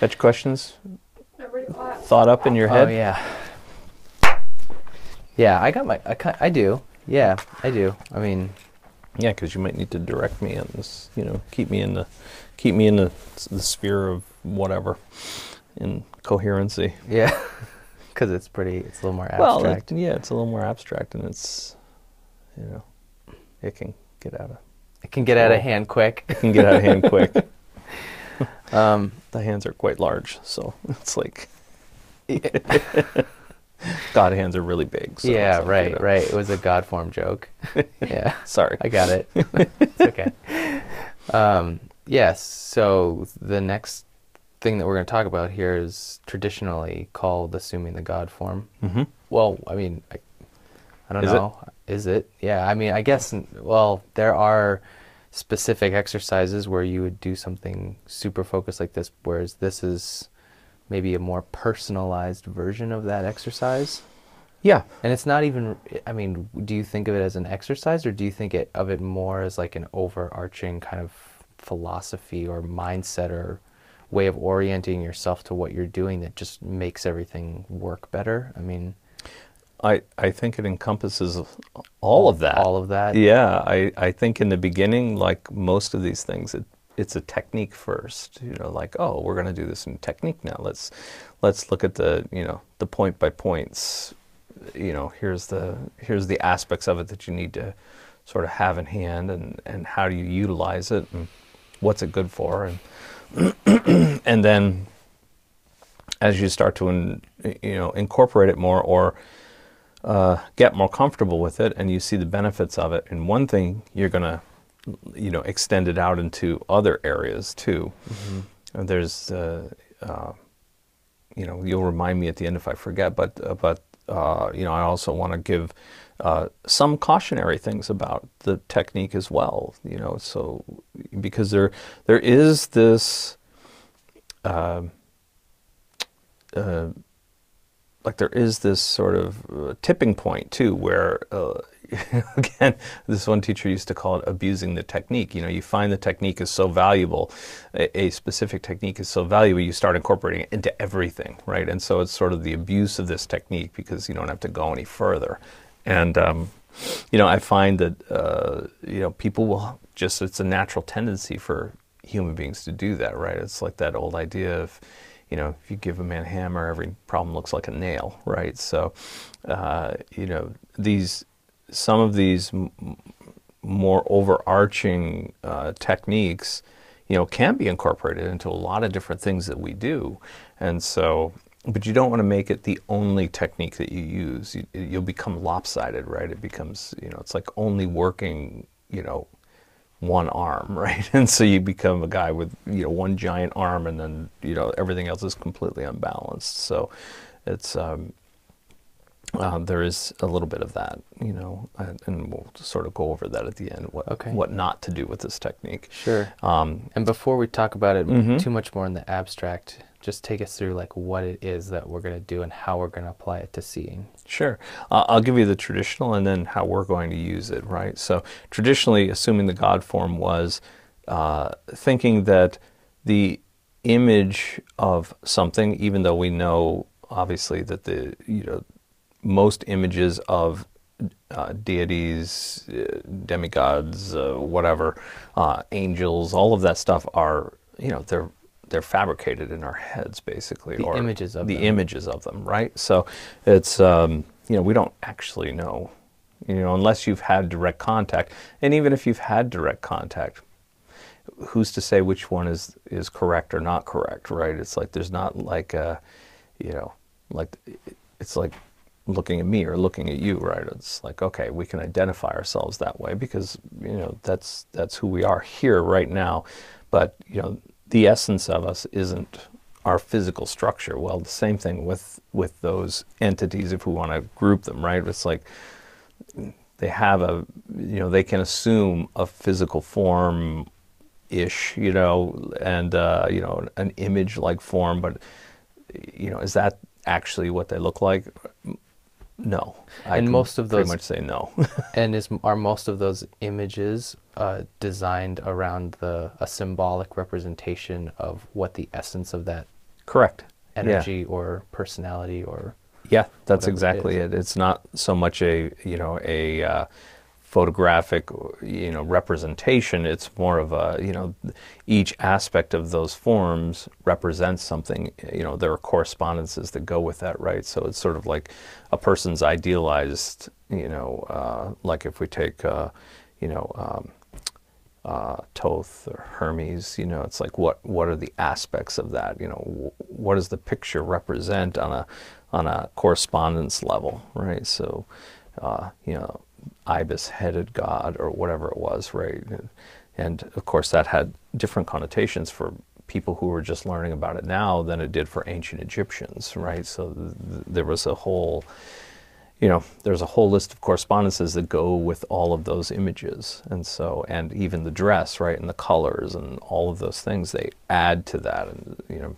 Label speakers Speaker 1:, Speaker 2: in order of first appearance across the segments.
Speaker 1: Got your questions thought up in your oh, head?
Speaker 2: Oh yeah. Yeah, I got my. I, ki- I do. Yeah, I do. I mean,
Speaker 1: Yeah, because you might need to direct me on this. You know, keep me in the keep me in the, the sphere of whatever, in coherency.
Speaker 2: yeah, because it's pretty. It's a little more
Speaker 1: Well,
Speaker 2: abstract.
Speaker 1: it- yeah, it's a little more abstract, and it's you know, it can get out of
Speaker 2: it can get out of hand quick.
Speaker 1: it can get out of hand quick.
Speaker 2: Um,
Speaker 1: The hands are quite large, so it's like God hands are really big. So
Speaker 2: yeah,
Speaker 1: like,
Speaker 2: right,
Speaker 1: you know,
Speaker 2: right. It was a God form joke. yeah,
Speaker 1: Sorry.
Speaker 2: I got it. it's okay. Um, yes. So the next thing that we're going to talk about here is traditionally called assuming the God form.
Speaker 1: hmm
Speaker 2: Well, I mean, I, I don't
Speaker 1: Is
Speaker 2: know. Is it? Yeah. I mean, I guess. Well, there are specific exercises where you would do something super focused like this, whereas this is maybe a more personalized version of that exercise.
Speaker 1: Yeah.
Speaker 2: And it's not even. I mean, do you think of it as an exercise, or do you think it, of it more as like an overarching kind of philosophy or mindset or way of orienting yourself to what you're doing that just makes everything work better? I mean,
Speaker 1: I, I think it encompasses all of that.
Speaker 2: All of that.
Speaker 1: Yeah, I, I think in the beginning, like most of these things, it, it's a technique first. You know, like oh, we're going to do this in technique now. Let's let's look at the you know the point by points. You know, here's the here's the aspects of it that you need to sort of have in hand, and and how do you utilize it, and what's it good for, and and then as you start to in, you know incorporate it more or uh, get more comfortable with it and you see the benefits of it. And one thing you're going to you know extend it out into other areas too. And there's uh, uh, you know you'll remind me at the end if i forget but uh, but uh, you know i also want to give uh, some cautionary things about the technique as well you know so because there there is this uh, like there is this sort of uh, tipping point too where uh, again this one teacher used to call it abusing the technique. You know you find the technique is so valuable a, a specific technique is so valuable you start incorporating it into everything right? And so it's sort of the abuse of this technique because you don't have to go any further. And um, you know i find that uh, you know people will just it's a natural tendency for human beings to do that right? It's like that old idea of you know, if you give a man a hammer, every problem looks like a nail, right? So, uh, you know, these some of these more overarching uh, techniques, you know, can be incorporated into a lot of different things that we do, and so. But you don't want to make it the only technique that you use. You, you'll become lopsided, right? It becomes, you know, it's like only working, you know, one arm, right? And so you become a guy with you know one giant arm, and then you know everything else is completely unbalanced. So it's um, uh, there is a little bit of that, you know, and, and we'll sort of go over that at the end. What
Speaker 2: Okay.
Speaker 1: what not to do with this technique?
Speaker 2: Sure.
Speaker 1: Um,
Speaker 2: And before we talk about it
Speaker 1: Mhm.
Speaker 2: too much more in the abstract, just take us through like what it is that we're going to do and how we're going to apply it to seeing.
Speaker 1: Sure. Uh, I'll give you the traditional and then how we're going to use it, right? So, traditionally, assuming the God form was uh, thinking that the image of something, even though we know obviously that the, you know, most images of uh, deities, uh, demigods, uh, whatever, uh, angels, all of that stuff are, you know, they're they're fabricated in our heads, basically,
Speaker 2: The
Speaker 1: or
Speaker 2: images of
Speaker 1: the
Speaker 2: them.
Speaker 1: images of them, right? So it's um, you know we don't actually know, you know, unless you've had direct contact, and even if you've had direct contact, who's to say which one is is correct or not correct, right? It's like there's not like a, you know, like it's like looking at me or looking at you, right? It's like okay, we can identify ourselves that way because you know that's that's who we are here right now, but you know the essence of us isn't our physical structure. Well, the same thing with with those entities if we want to group them, right? It's like they have a you know they can assume a physical form ish you know and uh, you know an image like form but you know is that actually what they look like no I
Speaker 2: And most of those pretty
Speaker 1: much say no
Speaker 2: And is are most of those images uh, designed around the a symbolic representation of what the essence of that
Speaker 1: Correct. Yeah.
Speaker 2: energy or personality or
Speaker 1: Yeah, that's
Speaker 2: whatever it
Speaker 1: exactly it, It's not so much a you know a uh, photographic you know representation. It's more of a you know each aspect of those forms represents something. You know there are correspondences that go with that, right? So it's sort of like a person's idealized. You know, uh, like if we take uh, you know. Um, uh, Thoth or Hermes, you know, it's like what what are the aspects of that? You know, wh- what does the picture represent on a on a correspondence level, right? So, uh, you know, ibis-headed god or whatever it was, right? And, of course, that had different connotations for people who were just learning about it now than it did for ancient Egyptians, right? So th- there was a whole you know, there's a whole list of correspondences that go with all of those images. And so, and even the dress, right, and the colors and all of those things, they add to that. And, you know,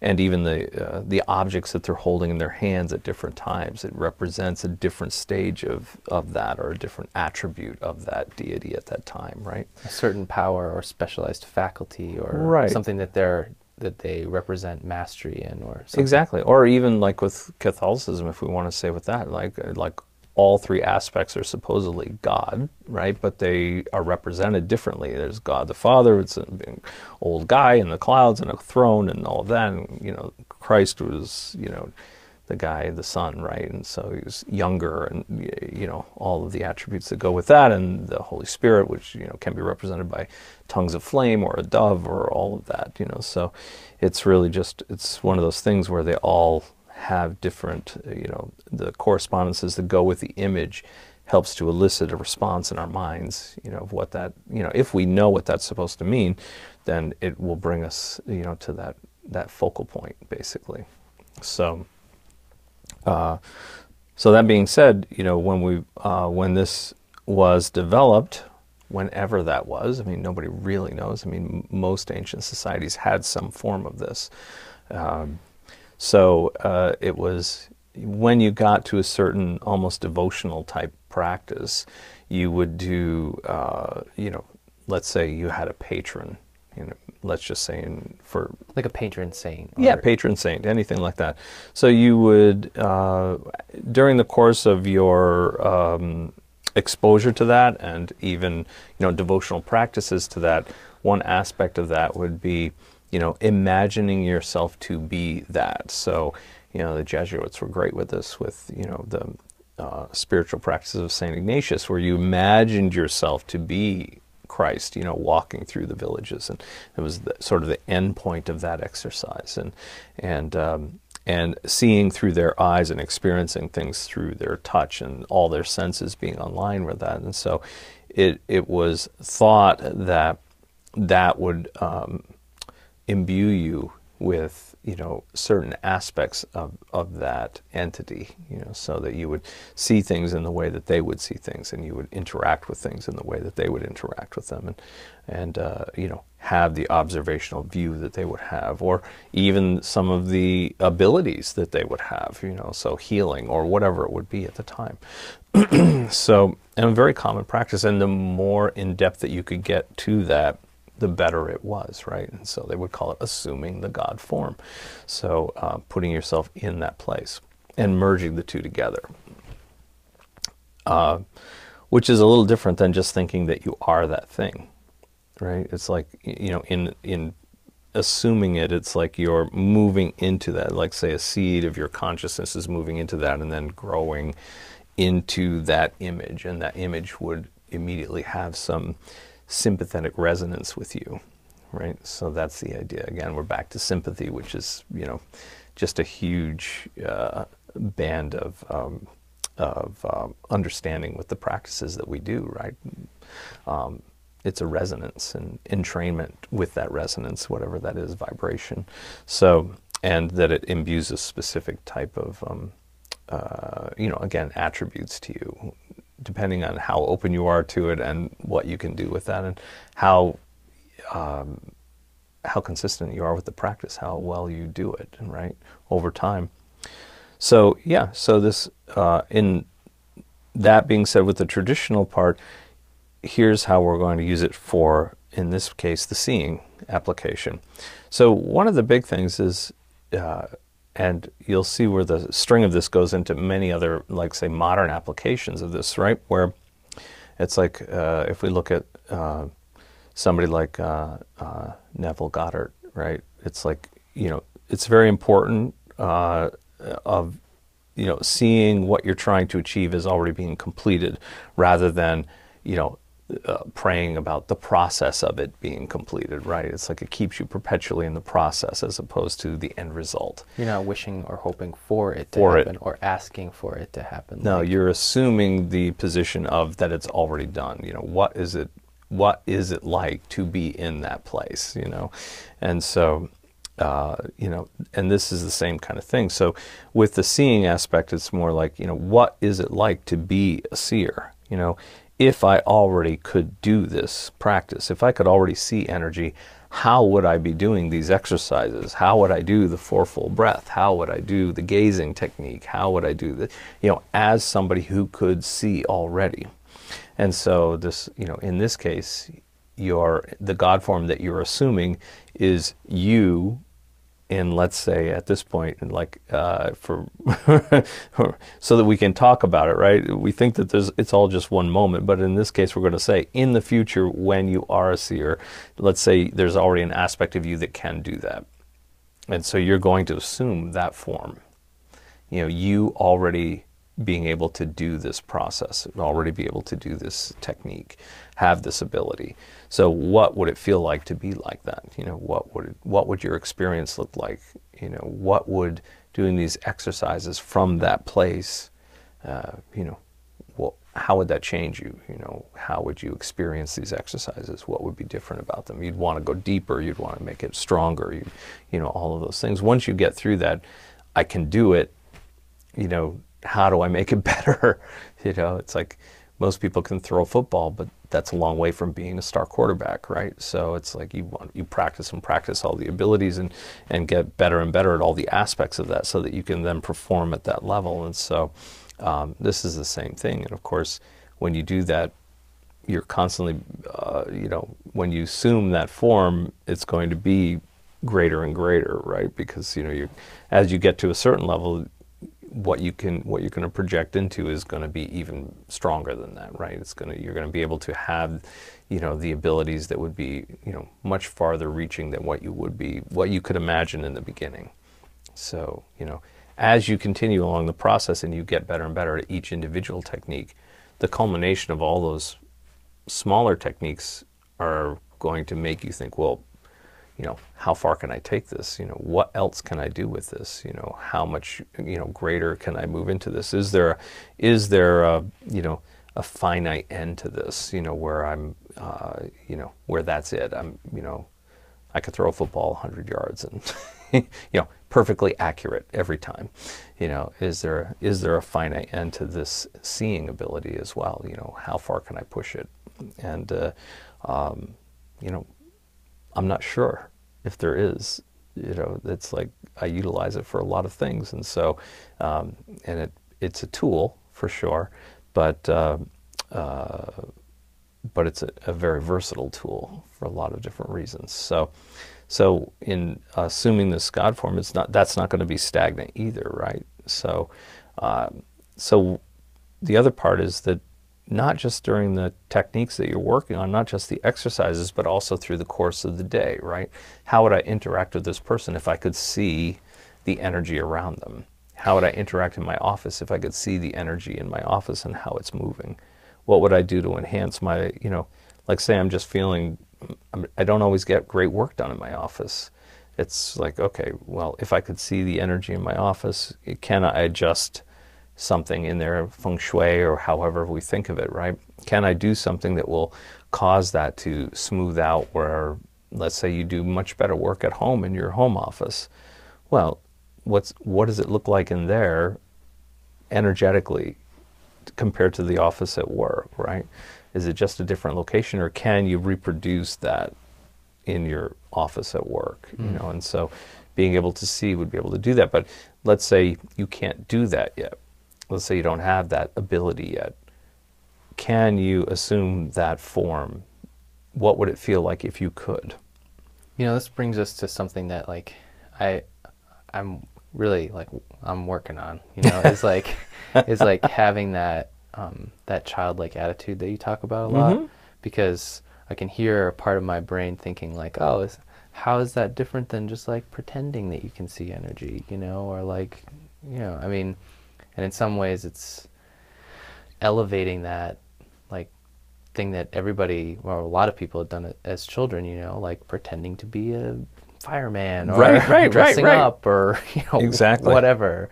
Speaker 1: and even the, uh, the objects that they're holding in their hands at different times, it represents a different stage of, of that or a different attribute of that deity at that time, right?
Speaker 2: a certain power or specialized faculty or
Speaker 1: Right.
Speaker 2: something that they're that they represent mastery in or something.
Speaker 1: Exactly. Or even like with Catholicism, if we want to say with that, like like all three aspects are supposedly God, right? But they are represented differently. There's God the Father, it's an old guy in the clouds and a throne and all of that. And, you know, Christ was, you know, the guy, the son, right? And so he was younger, and you know all of the attributes that go with that, and the Holy Spirit, which you know can be represented by tongues of flame or a dove or all of that, you know. So it's really just it's one of those things where they all have different, you know, the correspondences that go with the image helps to elicit a response in our minds, you know, of what that, you know, if we know what that's supposed to mean, then it will bring us, you know, to that that focal point basically. So. Uh, so that being said, you know, when we uh, when this was developed, whenever that was, I mean, nobody really knows. I mean, most ancient societies had some form of this. Um, so uh, it was when you got to a certain almost devotional type practice, you would do, uh, you know, let's say you had a patron, you know, let's just say in, for
Speaker 2: like a patron saint.
Speaker 1: yeah, patron saint, anything like that. So you would, uh, during the course of your um, exposure to that, and even you know devotional practices to that, one aspect of that would be, you know, imagining yourself to be that. So, you know, the Jesuits were great with this, with you know the uh, spiritual practices of Saint Ignatius, where you imagined yourself to be Christ, you know, walking through the villages, and it was the, sort of the end point of that exercise, and and um, and seeing through their eyes and experiencing things through their touch and all their senses being online with that, and so it it was thought that that would um, imbue you with you know certain aspects of, of that entity you know so that you would see things in the way that they would see things and you would interact with things in the way that they would interact with them and and uh, you know have the observational view that they would have or even some of the abilities that they would have you know so healing or whatever it would be at the time. So and a very common practice and the more in depth that you could get to that the better it was, right? And so they would call it assuming the God form. So uh, putting yourself in that place and merging the two together, uh, which is a little different than just thinking that you are that thing, right? It's like you know, in in assuming it, it's like you're moving into that. Like say, a seed of your consciousness is moving into that, and then growing into that image, and that image would immediately have some sympathetic resonance with you, right? So that's the idea. Again, we're back to sympathy, which is you know just a huge uh, band of um, of um, understanding with the practices that we do, right? Um, it's a resonance and entrainment with that resonance, whatever that is, vibration. So, and that it imbues a specific type of, um, uh, you know, again, attributes to you, depending on how open you are to it and what you can do with that, and how um, how consistent you are with the practice, how well you do it, right, over time. So yeah, so this uh, in that being said, with the traditional part, here's how we're going to use it for, in this case, the seeing application. So one of the big things is uh, and you'll see where the string of this goes into many other, like say, modern applications of this, right? Where it's like uh, if we look at uh, somebody like uh, uh Neville Goddard, right? It's like you know, it's very important uh, of you know seeing what you're trying to achieve is already being completed, rather than you know uh, praying about the process of it being completed, right? It's like it keeps you perpetually in the process as opposed to the end result.
Speaker 2: You're not wishing or hoping for it to
Speaker 1: For it.
Speaker 2: happen or asking for it to happen.
Speaker 1: No,
Speaker 2: Like,
Speaker 1: you're assuming the position of that it's already done. You know, what is it? What is it like to be in that place? You know, and so. Uh, you know, and this is the same kind of thing. So, with the seeing aspect, it's more like, you know, what is it like to be a seer? You know, if I already could do this practice, if I could already see energy, how would I be doing these exercises? How would I do the fourfold breath? How would I do the gazing technique? How would I do the, you know, as somebody who could see already? And so this, you know, in this case, your the God form that you're assuming is you in let's say at this point and like uh, for so that we can talk about it right? We think that there's it's all just one moment but in this case we're going to say in the future when you are a seer let's say there's already an aspect of you that can do that. And so you're going to assume that form. You know you already being able to do this process already be able to do this technique have this ability. So what would it feel like to be like that? You know what would what would your experience look like? You know what would doing these exercises from that place uh, you know well, how would that change you? You know how would you experience these exercises? What would be different about them? You'd want to go deeper you'd want to make it stronger you, you know all of those things. Once you get through that i can do it you know, how do I make it better? you know, it's like most people can throw football, but that's a long way from being a star quarterback, right? So it's like you want you practice and practice all the abilities and and get better and better at all the aspects of that, so that you can then perform at that level. And so um, this is the same thing. And of course, when you do that, you're constantly, uh, you know, when you assume that form, it's going to be greater and greater, right? Because you know, you as you get to a certain level, what you can what you're going to project into is going to be even stronger than that right? It's going to you're going to be able to have you know the abilities that would be you know much farther reaching than what you would be what you could imagine in the beginning. So you know as you continue along the process and you get better and better at each individual technique the culmination of all those smaller techniques are going to make you think well you know, how far can I take this? You know, what else can I do with this? You know, how much, you know, greater can I move into this? Is there, is there, a, you know, a finite end to this? You know, where I'm, uh, you know, where that's it. I'm, you know, I could throw a football 100 yards and, you know, perfectly accurate every time. You know, is there is there a finite end to this seeing ability as well? You know, how far can I push it? And, uh, um, you know, I'm not sure if there is. You know, it's like I utilize it for a lot of things, and so, um, and it it's a tool for sure, but uh, uh, but it's a, a, very versatile tool for a lot of different reasons. So, so in assuming this God form, it's not that's not going to be stagnant either, right? So, um, so the other part is that not just during the techniques that you're working on, not just the exercises, but also through the course of the day, right? How would I interact with this person if I could see the energy around them? How would I interact in my office if I could see the energy in my office and how it's moving? What would I do to enhance my, you know, like say I'm just feeling, I don't always get great work done in my office. It's like, okay, well, if I could see the energy in my office, can I adjust? Something in their feng shui or however we think of it, right? Can I do something that will cause that to smooth out where, let's say, you do much better work at home in your home office? Well, what's what does it look like in there energetically compared to the office at work, right? Is it just a different location or can you reproduce that in your office at work, mm. you know? And so being able to see would be able to do that, but let's say you can't do that yet let's say you don't have that ability yet, can you assume that form? What would it feel like if you could?
Speaker 2: You know, this brings us to something that like I I'm really like I'm working on. You know, is like is like having that um, that childlike attitude that you talk about a lot,
Speaker 1: Mhm.
Speaker 2: because I can hear a part of my brain thinking like, oh, is, how is that different than just like pretending that you can see energy, you know, or like, you know, I mean, and in some ways it's elevating that like thing that everybody or a lot of people have done it as children you know like pretending to be a fireman or
Speaker 1: Right, right, right,
Speaker 2: dressing
Speaker 1: right.
Speaker 2: up or you know
Speaker 1: Exactly.
Speaker 2: whatever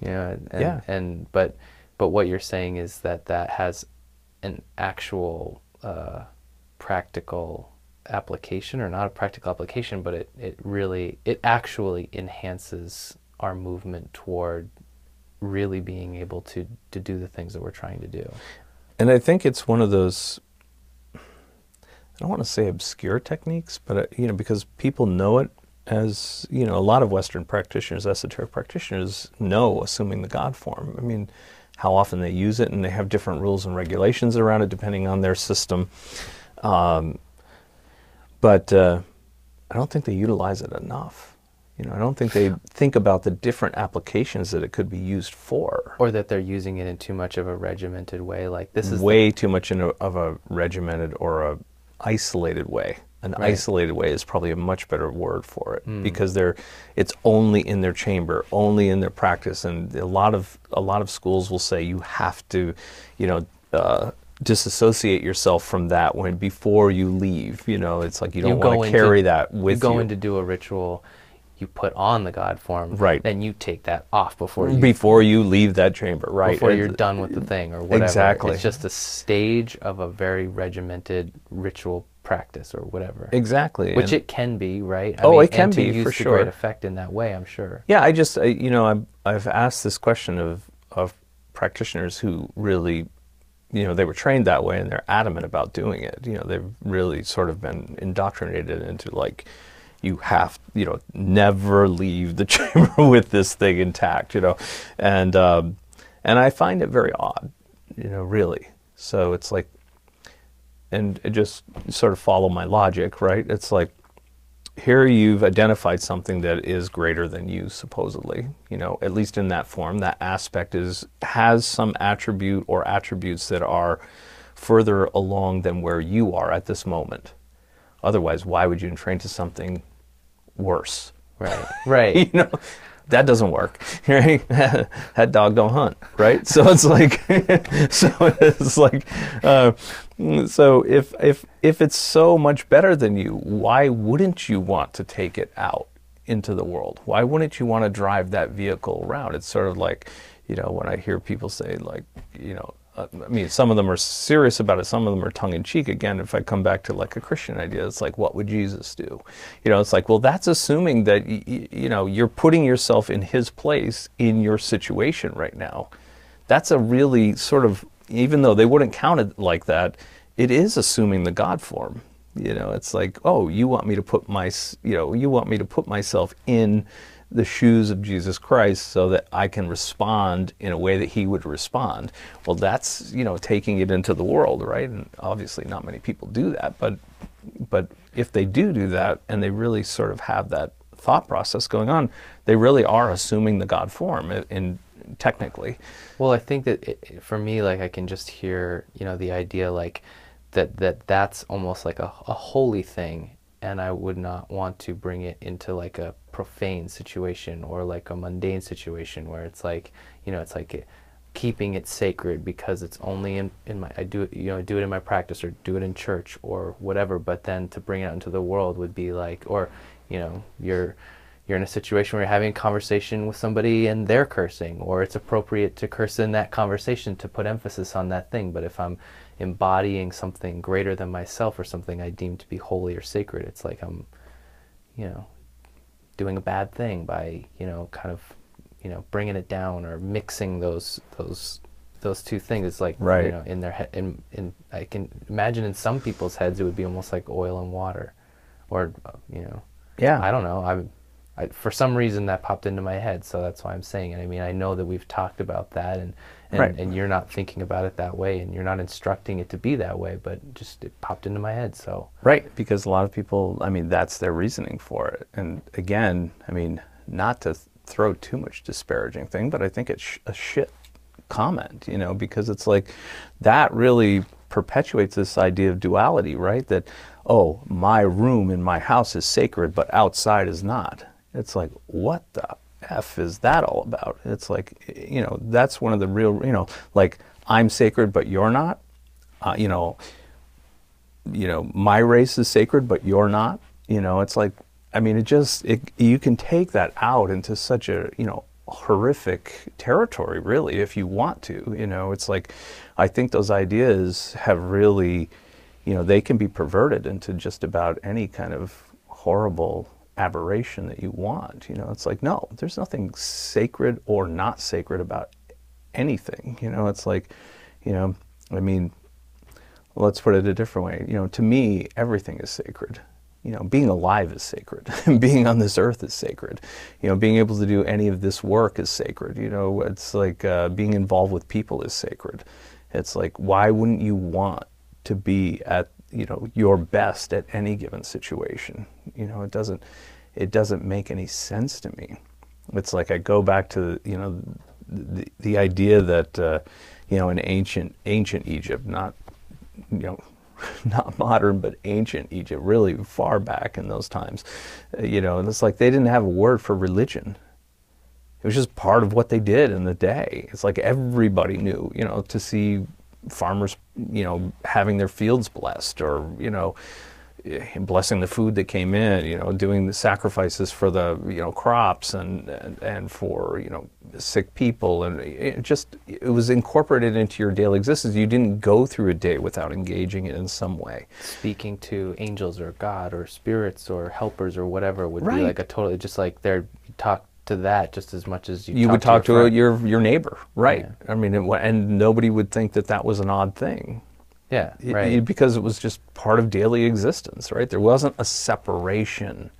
Speaker 2: you know and,
Speaker 1: Yeah.
Speaker 2: and but but what you're saying is that that has an actual uh, practical application or not a practical application but it, it really it actually enhances our movement toward really being able to to do the things that we're trying to do
Speaker 1: And I think it's one of those I don't want to say obscure techniques, but uh, you know because people know it as you know a lot of Western practitioners, esoteric practitioners know assuming the God form. I mean, how often they use it, and they have different rules and regulations around it depending on their system. Um, but uh, I don't think they utilize it enough. You know, I don't think they think about the different applications that it could be used for.
Speaker 2: or that they're using it in too much of a regimented way like this is
Speaker 1: way too much in a, of a regimented or a isolated way. An
Speaker 2: Right.
Speaker 1: isolated way is probably a much better word for it because they're it's only in their chamber, only in their practice, and a lot of a lot of schools will say you have to, you know. Uh, disassociate yourself from that when before you leave you know it's like you don't want to
Speaker 2: into-
Speaker 1: carry that with
Speaker 2: you go
Speaker 1: you
Speaker 2: in to do a ritual you put on the god form
Speaker 1: Right.
Speaker 2: then you take that off before you
Speaker 1: before you leave that chamber right
Speaker 2: before
Speaker 1: And-
Speaker 2: you're done with the thing or whatever
Speaker 1: Exactly.
Speaker 2: it's just a stage of a very regimented ritual practice or whatever
Speaker 1: exactly
Speaker 2: which
Speaker 1: and-
Speaker 2: it can be right I
Speaker 1: Oh, it can be, for sure.
Speaker 2: great effect in that way i'm sure
Speaker 1: Yeah, I just I, you know I've I've asked this question of of practitioners who really, you know, they were trained that way and they're adamant about doing it. You know, they've really sort of been indoctrinated into like, you have you know never leave the chamber with this thing intact. You know, and um, and I find it very odd. You know, really. So it's like, and just sort of follow my logic, right? It's like here you've identified something that is greater than you supposedly you know at least in that form that aspect is has some attribute or attributes that are further along than where you are at this moment otherwise why would you train to something worse.
Speaker 2: Right right.
Speaker 1: You know that doesn't work right? That dog don't hunt right? So it's like so it's like uh, so if if if it's so much better than you why wouldn't you want to take it out into the world? Why wouldn't you want to drive that vehicle around? It's sort of like you know when i hear people say like you know I mean, some of them are serious about it. Some of them are tongue in cheek. Again, if I come back to like a Christian idea, it's like, what would Jesus do? You know, it's like, well, that's assuming that you know you're putting yourself in His place in your situation right now. That's a really sort of, even though they wouldn't count it like that, it is assuming the God form. You know, it's like, oh, you want me to put my, you know, you want me to put myself in the shoes of Jesus Christ so that I can respond in a way that he would respond. Well, that's, you know, taking it into the world, right? And obviously not many people do that, but but if they do do that and they really sort of have that thought process going on, they really are assuming the God form in, in technically.
Speaker 2: Well, I think that it, for me, like I can just hear, you know, the idea like that that that's almost like a, a holy thing, and I would not want to bring it into like a profane situation or like a mundane situation where it's like, you know, it's like keeping it sacred because it's only in, in my I do it you know do it in my practice or do it in church or whatever but then to bring it out into the world would be like or you know you're you're in a situation where you're having a conversation with somebody and they're cursing or it's appropriate to curse in that conversation to put emphasis on that thing. But if I'm embodying something greater than myself or something I deem to be holy or sacred it's like I'm you know doing a bad thing by you know kind of you know bringing it down or mixing those those those two things it's like
Speaker 1: Right.
Speaker 2: you know in their head in, in i can imagine in some people's heads it would be almost like oil and water or you know
Speaker 1: Yeah.
Speaker 2: i don't know i'm I, for some reason that popped into my head so that's why i'm saying it i mean i know that we've talked about that and and,
Speaker 1: Right.
Speaker 2: and you're not thinking about it that way and you're not instructing it to be that way but just it popped into my head so
Speaker 1: Right, because a lot of people, I mean, that's their reasoning for it. And again, I mean, not to throw too much disparaging thing, but I think it's sh- a shit comment, you know, because it's like that really perpetuates this idea of duality, right? That, oh, my room in my house is sacred, but outside is not. It's like, what the F is that all about? It's like, you know, that's one of the real, you know, like, I'm sacred, but you're not. Uh, you know, you know, my race is sacred, but you're not. You know, it's like, I mean, it just, it, you can take that out into such a, you know, horrific territory, really, if you want to. You know, it's like, I think those ideas have really, you know, they can be perverted into just about any kind of horrible aberration that you want. You know, it's like, no, there's nothing sacred or not sacred about anything. You know, it's like, you know, I mean, let's put it a different way. You know, to me, everything is sacred. You know, being alive is sacred. being on this earth is sacred. You know, being able to do any of this work is sacred. You know, it's like uh, being involved with people is sacred. It's like, why wouldn't you want to be at you know your best at any given situation? You know, it doesn't it doesn't make any sense to me. It's like I go back to you know the, the idea that uh, you know in ancient ancient Egypt, not you know, not modern, but ancient Egypt, really far back in those times. Uh, you know, and it's like they didn't have a word for religion. It was just part of what they did in the day. It's like everybody knew, you know, to see farmers, you know, having their fields blessed or, you know, blessing the food that came in, you know, doing the sacrifices for the you know crops and and, and for you know sick people, and it just it was incorporated into your daily existence. You didn't go through a day without engaging it in some way.
Speaker 2: Speaking to angels or God or spirits or helpers or whatever would
Speaker 1: Right.
Speaker 2: be like a totally just like they're talk to that just as much as you,
Speaker 1: You would
Speaker 2: talk
Speaker 1: to,
Speaker 2: your friend.
Speaker 1: your your neighbor, right?
Speaker 2: Yeah.
Speaker 1: I mean, it, and nobody would think that that was an odd thing.
Speaker 2: yeah right
Speaker 1: it- because it was just part of daily existence, right? There wasn't a separation,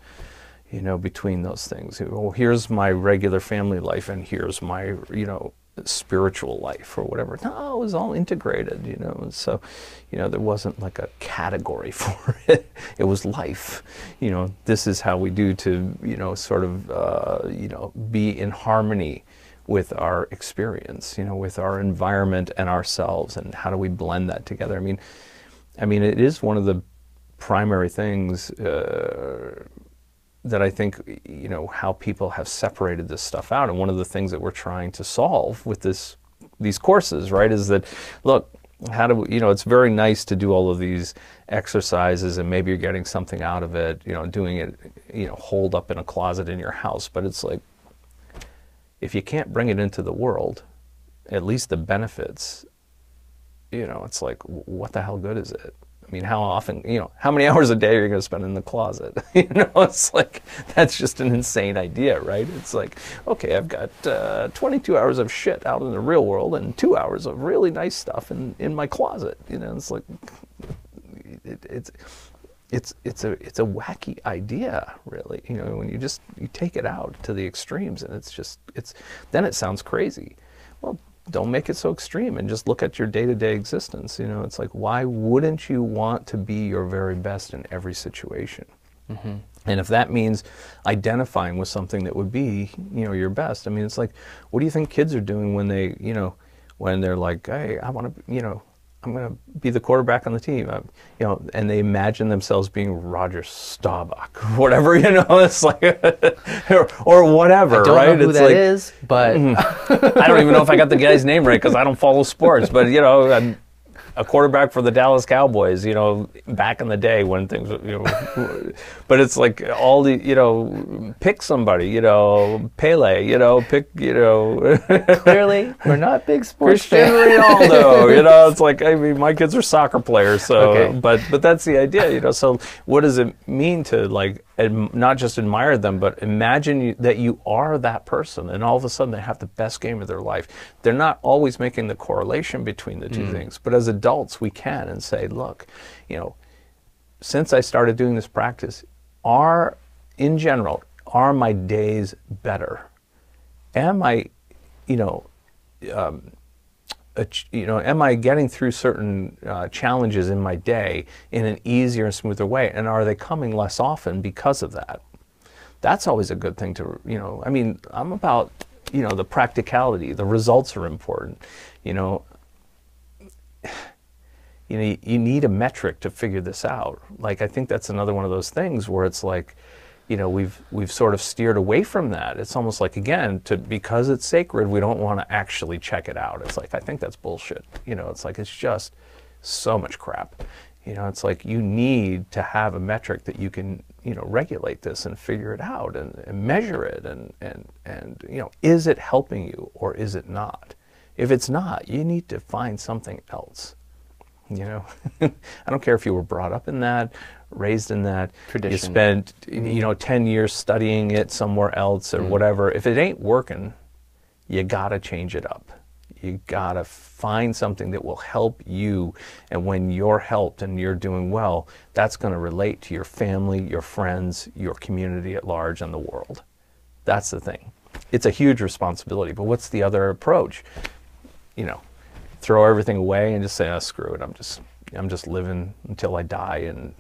Speaker 1: you know, between those things. Well, here's my regular family life, and here's my, you know, spiritual life or whatever. No, it was all integrated, you know. So, you know, there wasn't like a category for it. It was life. You know, this is how we do to, you know, sort of, uh, you know, be in harmony with our experience, you know, with our environment and ourselves, and how do we blend that together? I mean, I mean, it is one of the primary things uh, that I think, you know, how people have separated this stuff out, and one of the things that we're trying to solve with this these courses, right, is that look. How do we, you know? It's very nice to do all of these exercises, and maybe you're getting something out of it. You know, doing it, you know, holed up in a closet in your house. But it's like, if you can't bring it into the world, at least the benefits, you know, it's like, what the hell good is it? I mean, how often, you know, how many hours a day are you going to spend in the closet? you know, it's like, that's just an insane idea, right? It's like, okay, I've got uh, 22 hours of shit out in the real world and two hours of really nice stuff in, in my closet. You know, it's like, it, it's, it's it's a it's a wacky idea really you know when you just you take it out to the extremes and it's just it's then it sounds crazy well don't make it so extreme and just look at your day-to-day existence you know? It's like why wouldn't you want to be your very best in every situation? Mm-hmm. And if that means identifying with something that would be you know your best i mean it's like what do you think kids are doing when they you know when they're like hey i want to you know I'm going to be the quarterback on the team, uh, you know, and they imagine themselves being Roger Staubach or whatever, you know, it's like, or, or whatever,
Speaker 2: I don't
Speaker 1: right?
Speaker 2: know who
Speaker 1: it's
Speaker 2: that
Speaker 1: like,
Speaker 2: is, but
Speaker 1: I don't even know if I got the guy's name right because I don't follow sports, but you know, I'm a quarterback for the Dallas Cowboys, you know, back in the day when things, you know, but it's like all the, you know, pick somebody, you know, Pele, you know, pick, you know,
Speaker 2: clearly we're not big sports
Speaker 1: Cristiano. Ronaldo. You know, it's like I mean, my kids are soccer players, so
Speaker 2: Okay.
Speaker 1: but but that's the idea. You know, so what does it mean to like not just admire them, but imagine you, that you are that person, and all of a sudden they have the best game of their life. They're not always making the correlation between the two mm. things, but as adults, we can and say, look, you know, since I started doing this practice, are in general are my days better? Am I, you know, ach- you know, am I getting through certain uh, challenges in my day in an easier and smoother way? And are they coming less often because of that? that's always a good thing to, you know, I mean, I'm about, you know, the practicality, the results are important. You know, you know, you need a metric to figure this out. Like, I think that's another one of those things where it's like, you know, we've we've sort of steered away from that. It's almost like again, to because it's sacred, we don't want to actually check it out. It's like I think that's bullshit. You know, it's like it's just so much crap. You know, it's like you need to have a metric that you can, you know, regulate this and figure it out and, and measure it and, and and you know, is it helping you or is it not? If it's not, you need to find something else. You know, I don't care if you were brought up in that, raised in that.
Speaker 2: Tradition.
Speaker 1: You spent, mm-hmm. you know, 10 years studying it somewhere else or mm-hmm. whatever. If it ain't working, you got to change it up. You got to find something that will help you. And when you're helped and you're doing well, that's going to relate to your family, your friends, your community at large, and the world. That's the thing. It's a huge responsibility. But what's the other approach? You know, throw everything away and just say, oh, screw it. I'm just, I'm just living until I die and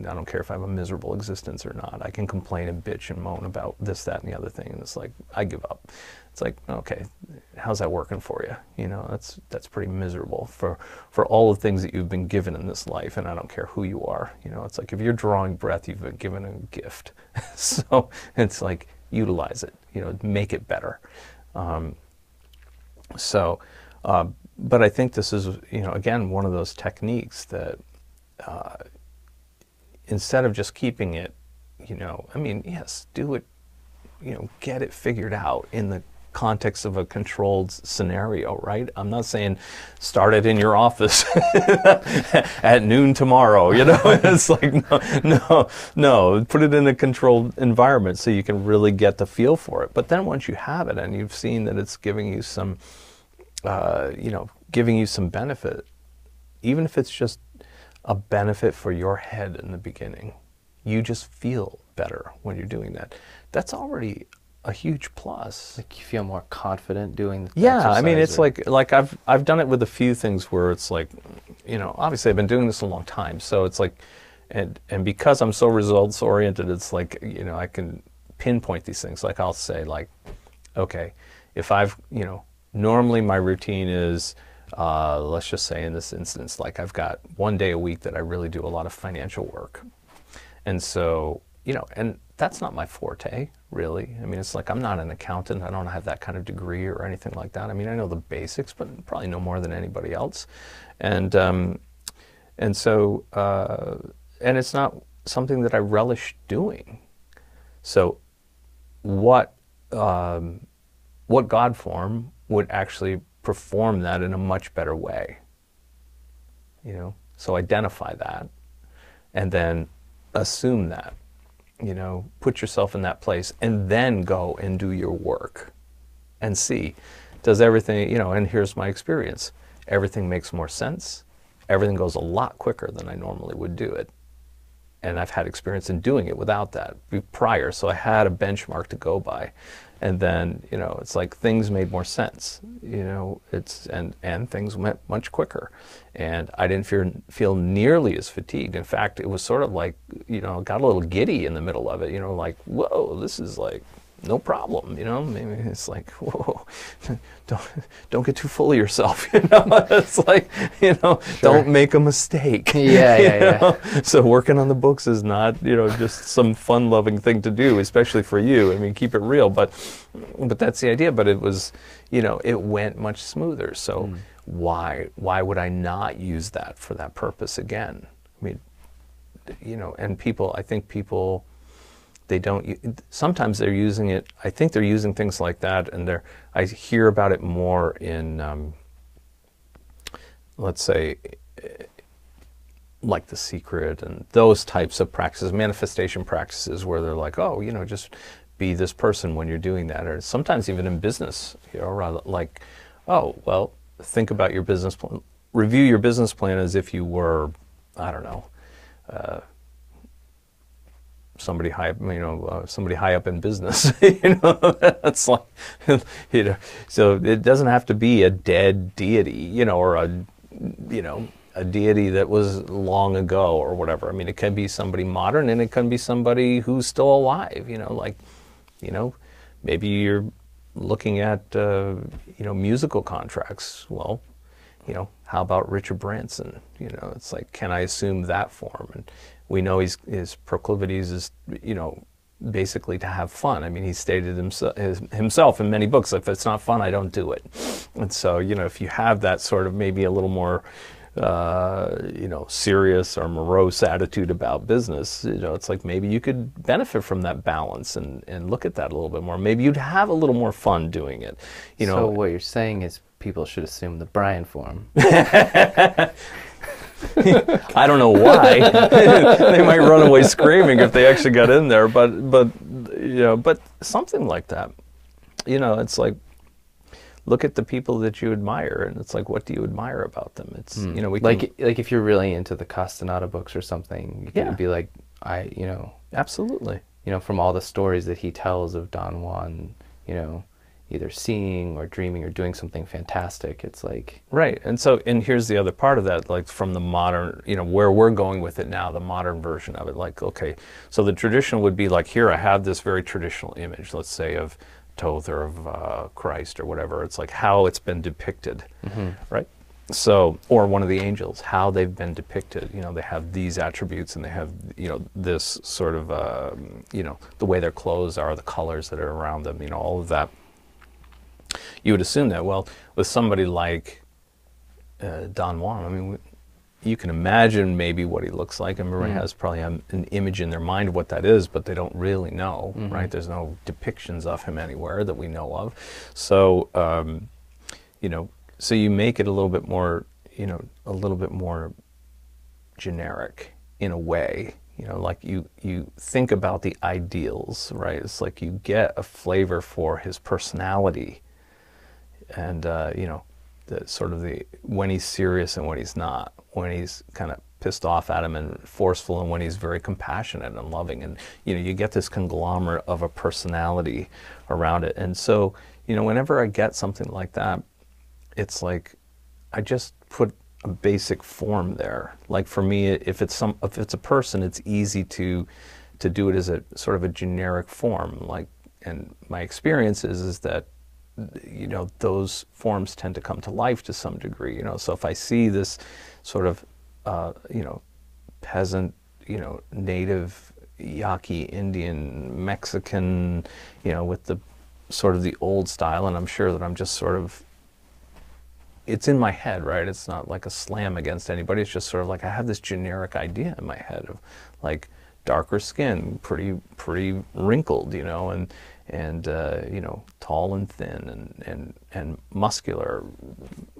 Speaker 1: I don't care if I have a miserable existence or not. I can complain and bitch and moan about this, that, and the other thing, and it's like I give up. It's like, okay, how's that working for you? You know, that's that's pretty miserable for for all the things that you've been given in this life, and I don't care who you are. You know, it's like if you're drawing breath, you've been given a gift, so it's like utilize it. You know, make it better. Um, so, uh, but I think this is, you know, again, one of those techniques that uh, instead of just keeping it, you know, I mean, yes, do it, you know, get it figured out in the context of a controlled scenario, right? I'm not saying start it in your office at noon tomorrow, you know? it's like, no, no, no, put it in a controlled environment so you can really get the feel for it. But then once you have it and you've seen that it's giving you some, uh, you know, giving you some benefit, even if it's just a benefit for your head in the beginning. You just feel better when you're doing that. That's already a huge plus.
Speaker 2: Like you feel more confident doing the
Speaker 1: Yeah, I mean, it's
Speaker 2: or-
Speaker 1: like like I've I've done it with a few things where it's like, you know, obviously I've been doing this a long time, so it's like, and and because I'm so results oriented, it's like you know I can pinpoint these things. Like I'll say like, okay, if I've you know normally my routine is. Uh, let's just say in this instance, like I've got one day a week that I really do a lot of financial work. And so, you know, and that's not my forte, really. I mean, it's like I'm not an accountant. I don't have that kind of degree or anything like that. I mean, I know the basics, but probably no more than anybody else. And um, and so, uh, and it's not something that I relish doing. So, what um, what God form would actually perform that in a much better way? You know, so identify that, and then assume that you know? Put yourself in that place and then go and do your work and see does everything you know and here's my experience. Everything makes more sense. Everything goes a lot quicker than i normally would do it. And i've had experience in doing it without that prior. So i had a benchmark to go by and then you know it's like things made more sense you know it's and and things went much quicker. And i didn't feel feel nearly as fatigued. In fact it was sort of like you know got a little giddy in the middle of it you know like whoa this is like no problem you know? Maybe it's like whoa don't don't get too full of yourself you know? It's like you know don't make a mistake.
Speaker 2: Yeah, yeah, yeah.
Speaker 1: so working on the books is not you know just some fun loving thing to do especially for you. I mean keep it real but but that's the idea. But it was you know it went much smoother. So
Speaker 2: Hmm.
Speaker 1: why why would i not use that for that purpose again? I mean you know and people i think people they don't sometimes they're using it i think they're using things like that and they're i hear about it more in um, let's say like the secret and those types of practices manifestation practices where they're like oh you know just be this person when you're doing that. Or sometimes even in business you know like oh well think about your business plan review your business plan as if you were i don't know uh, somebody high you know, uh, somebody high up in business. you know, that's like, you know, so it doesn't have to be a dead deity, you know, or a, you know, a deity that was long ago or whatever. I mean, it can be somebody modern and it can be somebody who's still alive. You know, like, you know, maybe you're looking at uh, you know musical contracts. Well, you know, how about Richard Branson? You know, it's like, can I assume that form? And we know he's, his proclivities is, you know, basically to have fun. I mean, he stated himself, himself in many books, if it's not fun, I don't do it. And so, you know, if you have that sort of maybe a little more, uh, you know, serious or morose attitude about business, you know, it's like maybe you could benefit from that balance and, and look at that a little bit more. Maybe you'd have a little more fun doing it. You know,
Speaker 2: so what you're saying is people should assume the Brian form.
Speaker 1: I don't know why. they might run away screaming if they actually got in there, but but you know, but something like that. You know, it's like look at the people that you admire, and it's like, what do you admire about them? It's mm. you know, we
Speaker 2: like can, like if you're really into the Castaneda books or something, you yeah. be like, I you know,
Speaker 1: absolutely.
Speaker 2: You know, from all the stories that he tells of Don Juan, you know, either seeing or dreaming or doing something fantastic. It's like
Speaker 1: right. And so, and here's the other part of that, like from the modern, you know, where we're going with it now, the modern version of it. Like, okay, so the traditional would be like, here I have this very traditional image, let's say of Thoth or of uh, Christ or whatever. It's like how it's been depicted, mm-hmm. right? So, or one of the angels, how they've been depicted. You know, they have these attributes and they have, you know, this sort of, uh, you know, the way their clothes are, the colors that are around them, you know, all of that you would assume that. Well, with somebody like uh, Don Juan, I mean, you can imagine maybe what he looks like. Everybody mm. has probably an image in their mind of what that is, but they don't really know, mm-hmm. right? There's no depictions of him anywhere that we know of. So, um, you know, so you make it a little bit more, you know, a little bit more generic in a way. You know, like you you think about the ideals, right? It's like you get a flavor for his personality and uh, you know, the sort of the when he's serious and when he's not, when he's kind of pissed off at him and forceful, and when he's very compassionate and loving, and you know, you get this conglomerate of a personality around it, and so you know, whenever I get something like that, it's like I just put a basic form there. Like for me, if it's some, if it's a person, it's easy to to do it as a sort of a generic form. Like, and my experience is is that you know, those forms tend to come to life to some degree. You know, so if I see this sort of, uh, you know, peasant, you know, native Yaqui Indian Mexican, you know, with the sort of the old style, and I'm sure that I'm just sort of it's in my head, right? It's not like a slam against anybody. It's just sort of like I have this generic idea in my head of like darker skin, pretty pretty wrinkled, you know, and and uh, you know tall and thin and, and and muscular,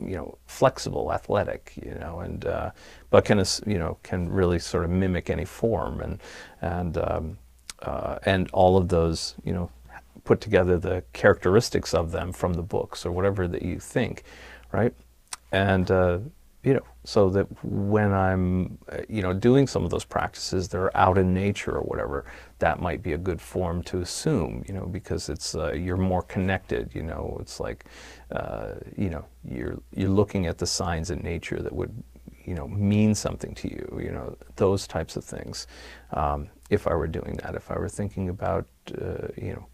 Speaker 1: you know flexible, athletic, you know, and uh, but can you know can really sort of mimic any form and and um, uh, and all of those you know put together the characteristics of them from the books or whatever that you think, right? And uh, you know, so that when I'm, you know, doing some of those practices that are out in nature or whatever, that might be a good form to assume, you know, because it's uh, you're more connected. You know, it's like, uh, you know, you're you're looking at the signs in nature that would, you know, mean something to you. You know, those types of things. Um, if I were doing that, if I were thinking about, uh, you know,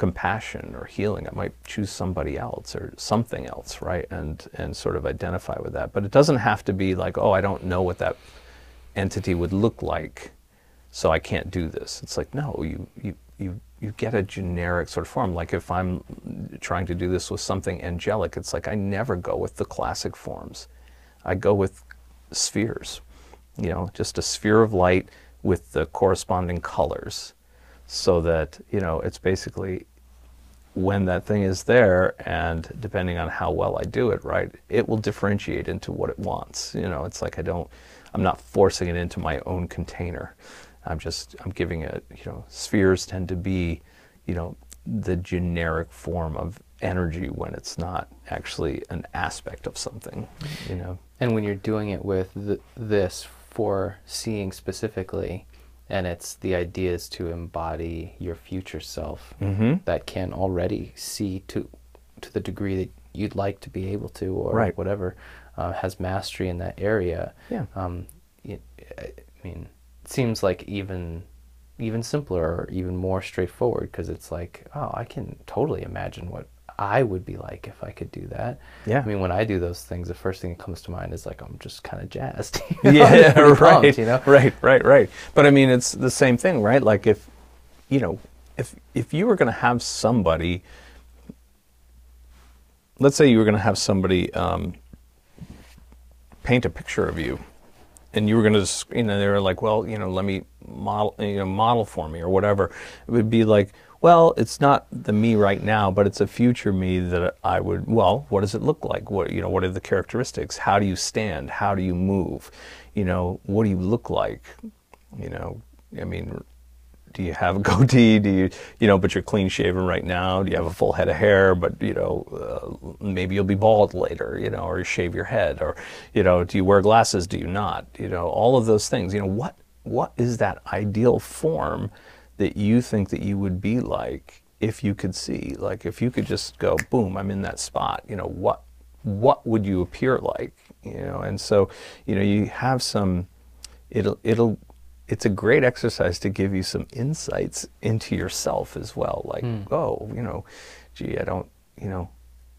Speaker 1: compassion or healing. I might choose somebody else or something else, right? And and sort of identify with that. But it doesn't have to be like, oh, I don't know what that entity would look like, so I can't do this. It's like, no, you you you you get a generic sort of form. Like if I'm trying to do this with something angelic, it's like I never go with the classic forms. I go with spheres. You know, just a sphere of light with the corresponding colors so that you know it's basically when that thing is there and depending on how well I do it right it will differentiate into what it wants you know? It's like I don't I'm not forcing it into my own container. I'm just I'm giving it you know spheres tend to be you know the generic form of energy when it's not actually an aspect of something you know?
Speaker 2: And when you're doing it with th- this for seeing specifically and it's the idea is to embody your future self mm-hmm. that can already see to to the degree that you'd like to be able to, or
Speaker 1: Right.
Speaker 2: whatever, uh, has mastery in that area.
Speaker 1: Yeah.
Speaker 2: Um, y- I mean, it seems like even even simpler or even more straightforward because it's like, oh, I can totally imagine what I would be like if I could do that.
Speaker 1: Yeah.
Speaker 2: I mean, when I do those things, the first thing that comes to mind is like I'm just kind of jazzed. you know?
Speaker 1: yeah,
Speaker 2: Pretty pumped,
Speaker 1: right,
Speaker 2: you know.
Speaker 1: right, right, right. But I mean, it's the same thing, right? Like if, you know, if if you were going to have somebody, let's say you were going to have somebody um, paint a picture of you, and you were going to, you know, they were like, well, you know, let me model, you know, model for me or whatever. It would be like, well, it's not the me right now, but it's a future me that I would. Well, what does it look like? What you know? What are the characteristics? How do you stand? How do you move? You know, what do you look like? You know, I mean, do you have a goatee? Do you, you know, but you're clean shaven right now? Do you have a full head of hair? But you know, uh, maybe you'll be bald later. You know, or you shave your head, or you know, do you wear glasses? Do you not? You know, all of those things. You know, what what is that ideal form that you think that you would be like if you could see? Like, if you could just go, boom, I'm in that spot. You know, what what would you appear like? You know, and so you know, you have some. It'll it'll it's a great exercise to give you some insights into yourself as well. Like, hmm. oh, you know, gee, I don't, you know,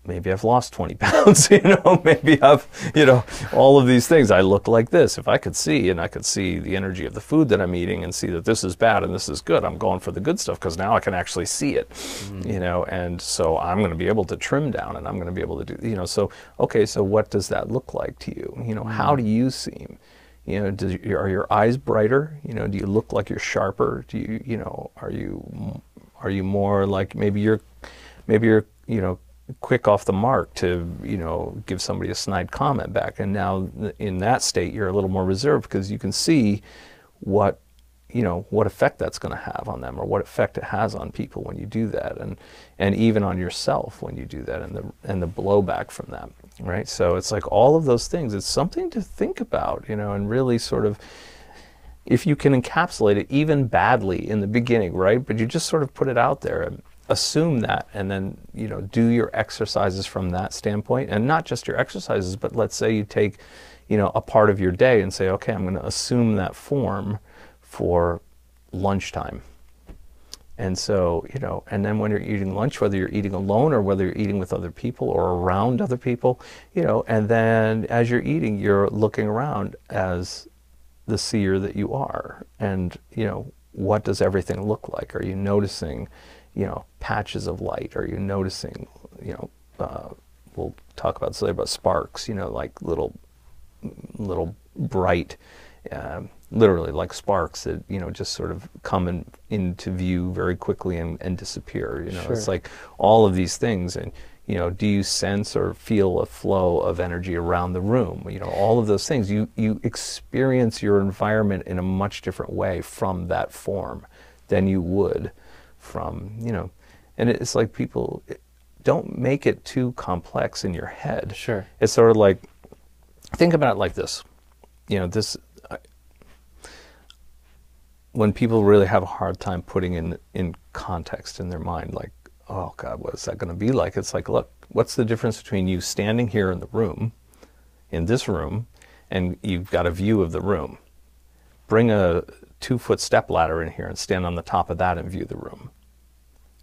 Speaker 1: maybe I've lost 20 pounds, you know, maybe I've, you know, all of these things. I look like this. If I could see and I could see the energy of the food that I'm eating and see that this is bad and this is good, I'm going for the good stuff because now I can actually see it, mm. you know, and so I'm going to be able to trim down and I'm going to be able to do, you know, so, okay, so what does that look like to you? You know, how mm. do you seem? You know, does, are your eyes brighter? You know, do you look like you're sharper? Do you, you know, are you, are you more like maybe you're, maybe you're, you know, quick off the mark to, you know, give somebody a snide comment back, and now in that state you're a little more reserved because you can see what, you know, what effect that's going to have on them or what effect it has on people when you do that, and and even on yourself when you do that, and the and the blowback from that, right? So it's like all of those things. It's something to think about, you know, and really sort of if you can encapsulate it even badly in the beginning, right? But you just sort of put it out there and assume that and then, you know, do your exercises from that standpoint and not just your exercises, but let's say you take, you know, a part of your day and say, okay, I'm going to assume that form for lunchtime. And so, you know, and then when you're eating lunch, whether you're eating alone or whether you're eating with other people or around other people, you know, and then as you're eating, you're looking around as the seer that you are. And, you know, what does everything look like? Are you noticing, you know, patches of light? Are you noticing, you know, uh, we'll talk about today about sparks, you know, like little, little bright, um, literally like sparks that, you know, just sort of come in, into view very quickly and, and disappear. You know, it's like all of these things. And, you know, do you sense or feel a flow of energy around the room? You know, all of those things. You you experience your environment in a much different way from that form than you would from you know, and it's like people don't make it too complex in your head.
Speaker 2: Sure.
Speaker 1: It's sort of like think about it like this. You know, this I- when people really have a hard time putting in in context in their mind like oh god what is that going to be like it's like look what's the difference between you standing here in the room in this room and you've got a view of the room bring a two foot step ladder in here and stand on the top of that and view the room.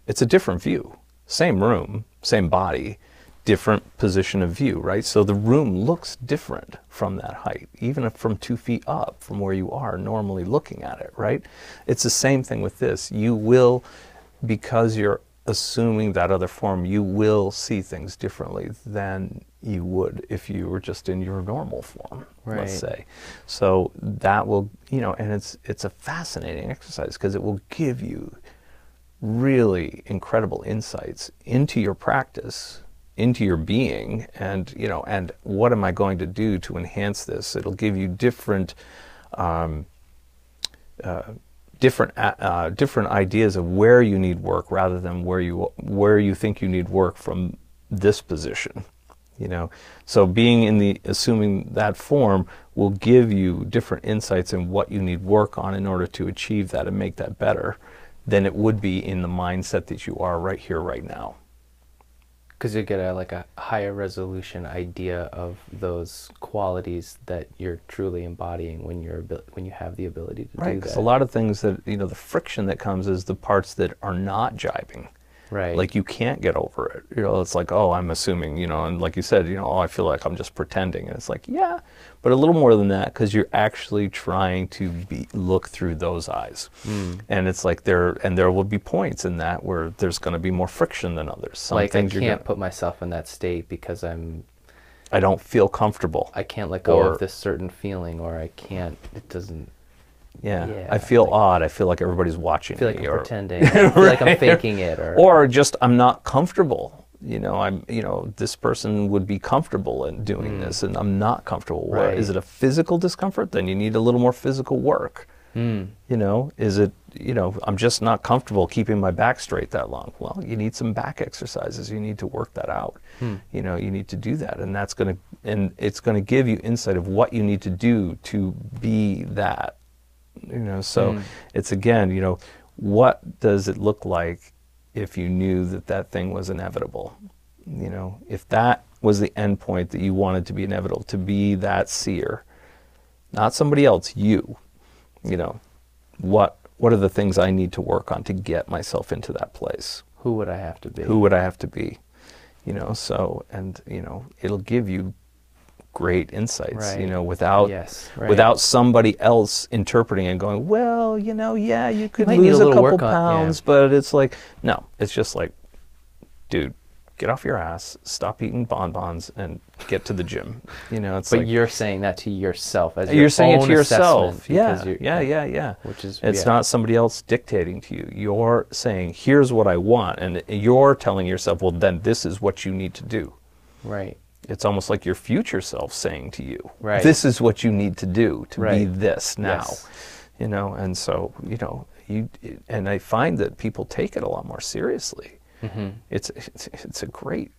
Speaker 1: It's a different view. Same room same body different position of view right? So the room looks different from that height even from two feet up from where you are normally looking at it right? It's the same thing with this. You will because you're assuming that other form you will see things differently than you would if you were just in your normal form let's say. So that will you know and it's it's a fascinating exercise because it will give you really incredible insights into your practice into your being and you know and what am i going to do to enhance this? It'll give you different um, uh, different uh, different ideas of where you need work rather than where you where you think you need work from this position you know so being in the assuming that form will give you different insights in what you need work on in order to achieve that and make that better than it would be in the mindset that you are right here right now
Speaker 2: because you get a like a higher resolution idea of those qualities that you're truly embodying when you're when you have the ability to
Speaker 1: Right,
Speaker 2: do that.
Speaker 1: a lot of things that you know, the friction that comes is the parts that are not jibing.
Speaker 2: Right.
Speaker 1: Like you can't get over it. You know, it's like, oh, I'm assuming, you know, and like you said, you know, oh, I feel like I'm just pretending, and it's like, yeah, but a little more than that because you're actually trying to be look through those eyes,
Speaker 2: Mm.
Speaker 1: and it's like there, and there will be points in that where there's going to be more friction than others. Some
Speaker 2: like I can't
Speaker 1: gonna-
Speaker 2: put myself in that state because I'm
Speaker 1: I don't feel comfortable.
Speaker 2: I can't let go
Speaker 1: Or-
Speaker 2: of this certain feeling, or I can't. It doesn't.
Speaker 1: Yeah.
Speaker 2: yeah,
Speaker 1: I feel
Speaker 2: like-
Speaker 1: odd. I feel like everybody's watching
Speaker 2: I feel like
Speaker 1: me,
Speaker 2: I'm
Speaker 1: or,
Speaker 2: pretending. I feel like I'm faking it, or,
Speaker 1: or just I'm not comfortable. You know, I'm, you know, this person would be comfortable in doing this, and I'm not comfortable. What-
Speaker 2: Mm. Right.
Speaker 1: Is it a physical discomfort? Then you need a little more physical work.
Speaker 2: Mm.
Speaker 1: You know, is it, you know, I'm just not comfortable keeping my back straight that long. Well, you need some back exercises. You need to work that out.
Speaker 2: Hmm.
Speaker 1: You know, you need to do that, and that's going to, and it's going to give you insight of what you need to do to be that. You know, so
Speaker 2: Hmm.
Speaker 1: it's again, you know, what does it look like if you knew that that thing was inevitable? You know, if that was the end point that you wanted to be inevitable, to be that seer, not somebody else, you. You know, what what are the things I need to work on to get myself into that place?
Speaker 2: who would I have to be?
Speaker 1: Who would I have to be? You know, so and you know, it'll give you great insights, you know, without
Speaker 2: Yes, right.
Speaker 1: without somebody else interpreting and going, well, you know, yeah, you could
Speaker 2: might need a
Speaker 1: lose a, couple
Speaker 2: on- yeah.
Speaker 1: pounds, but it's like, no, it's just like, dude, get off your ass, stop eating bonbons, and get to the gym. You know, it's
Speaker 2: But
Speaker 1: like
Speaker 2: you're saying that to yourself as
Speaker 1: you're
Speaker 2: your
Speaker 1: saying it to yourself. Yeah, yeah, yeah, yeah.
Speaker 2: Which is
Speaker 1: It's
Speaker 2: yeah.
Speaker 1: not somebody else dictating to you. You're saying, "Here's what I want," and you're telling yourself, "Well, then this is what you need to do."
Speaker 2: right.
Speaker 1: It's almost like your future self saying to you,
Speaker 2: Right.
Speaker 1: "This is what you need to do to be this now."
Speaker 2: Yes.
Speaker 1: You know, and so you know, you and I find that people take it a lot more seriously.
Speaker 2: Mm-hmm.
Speaker 1: It's it's, it's a great,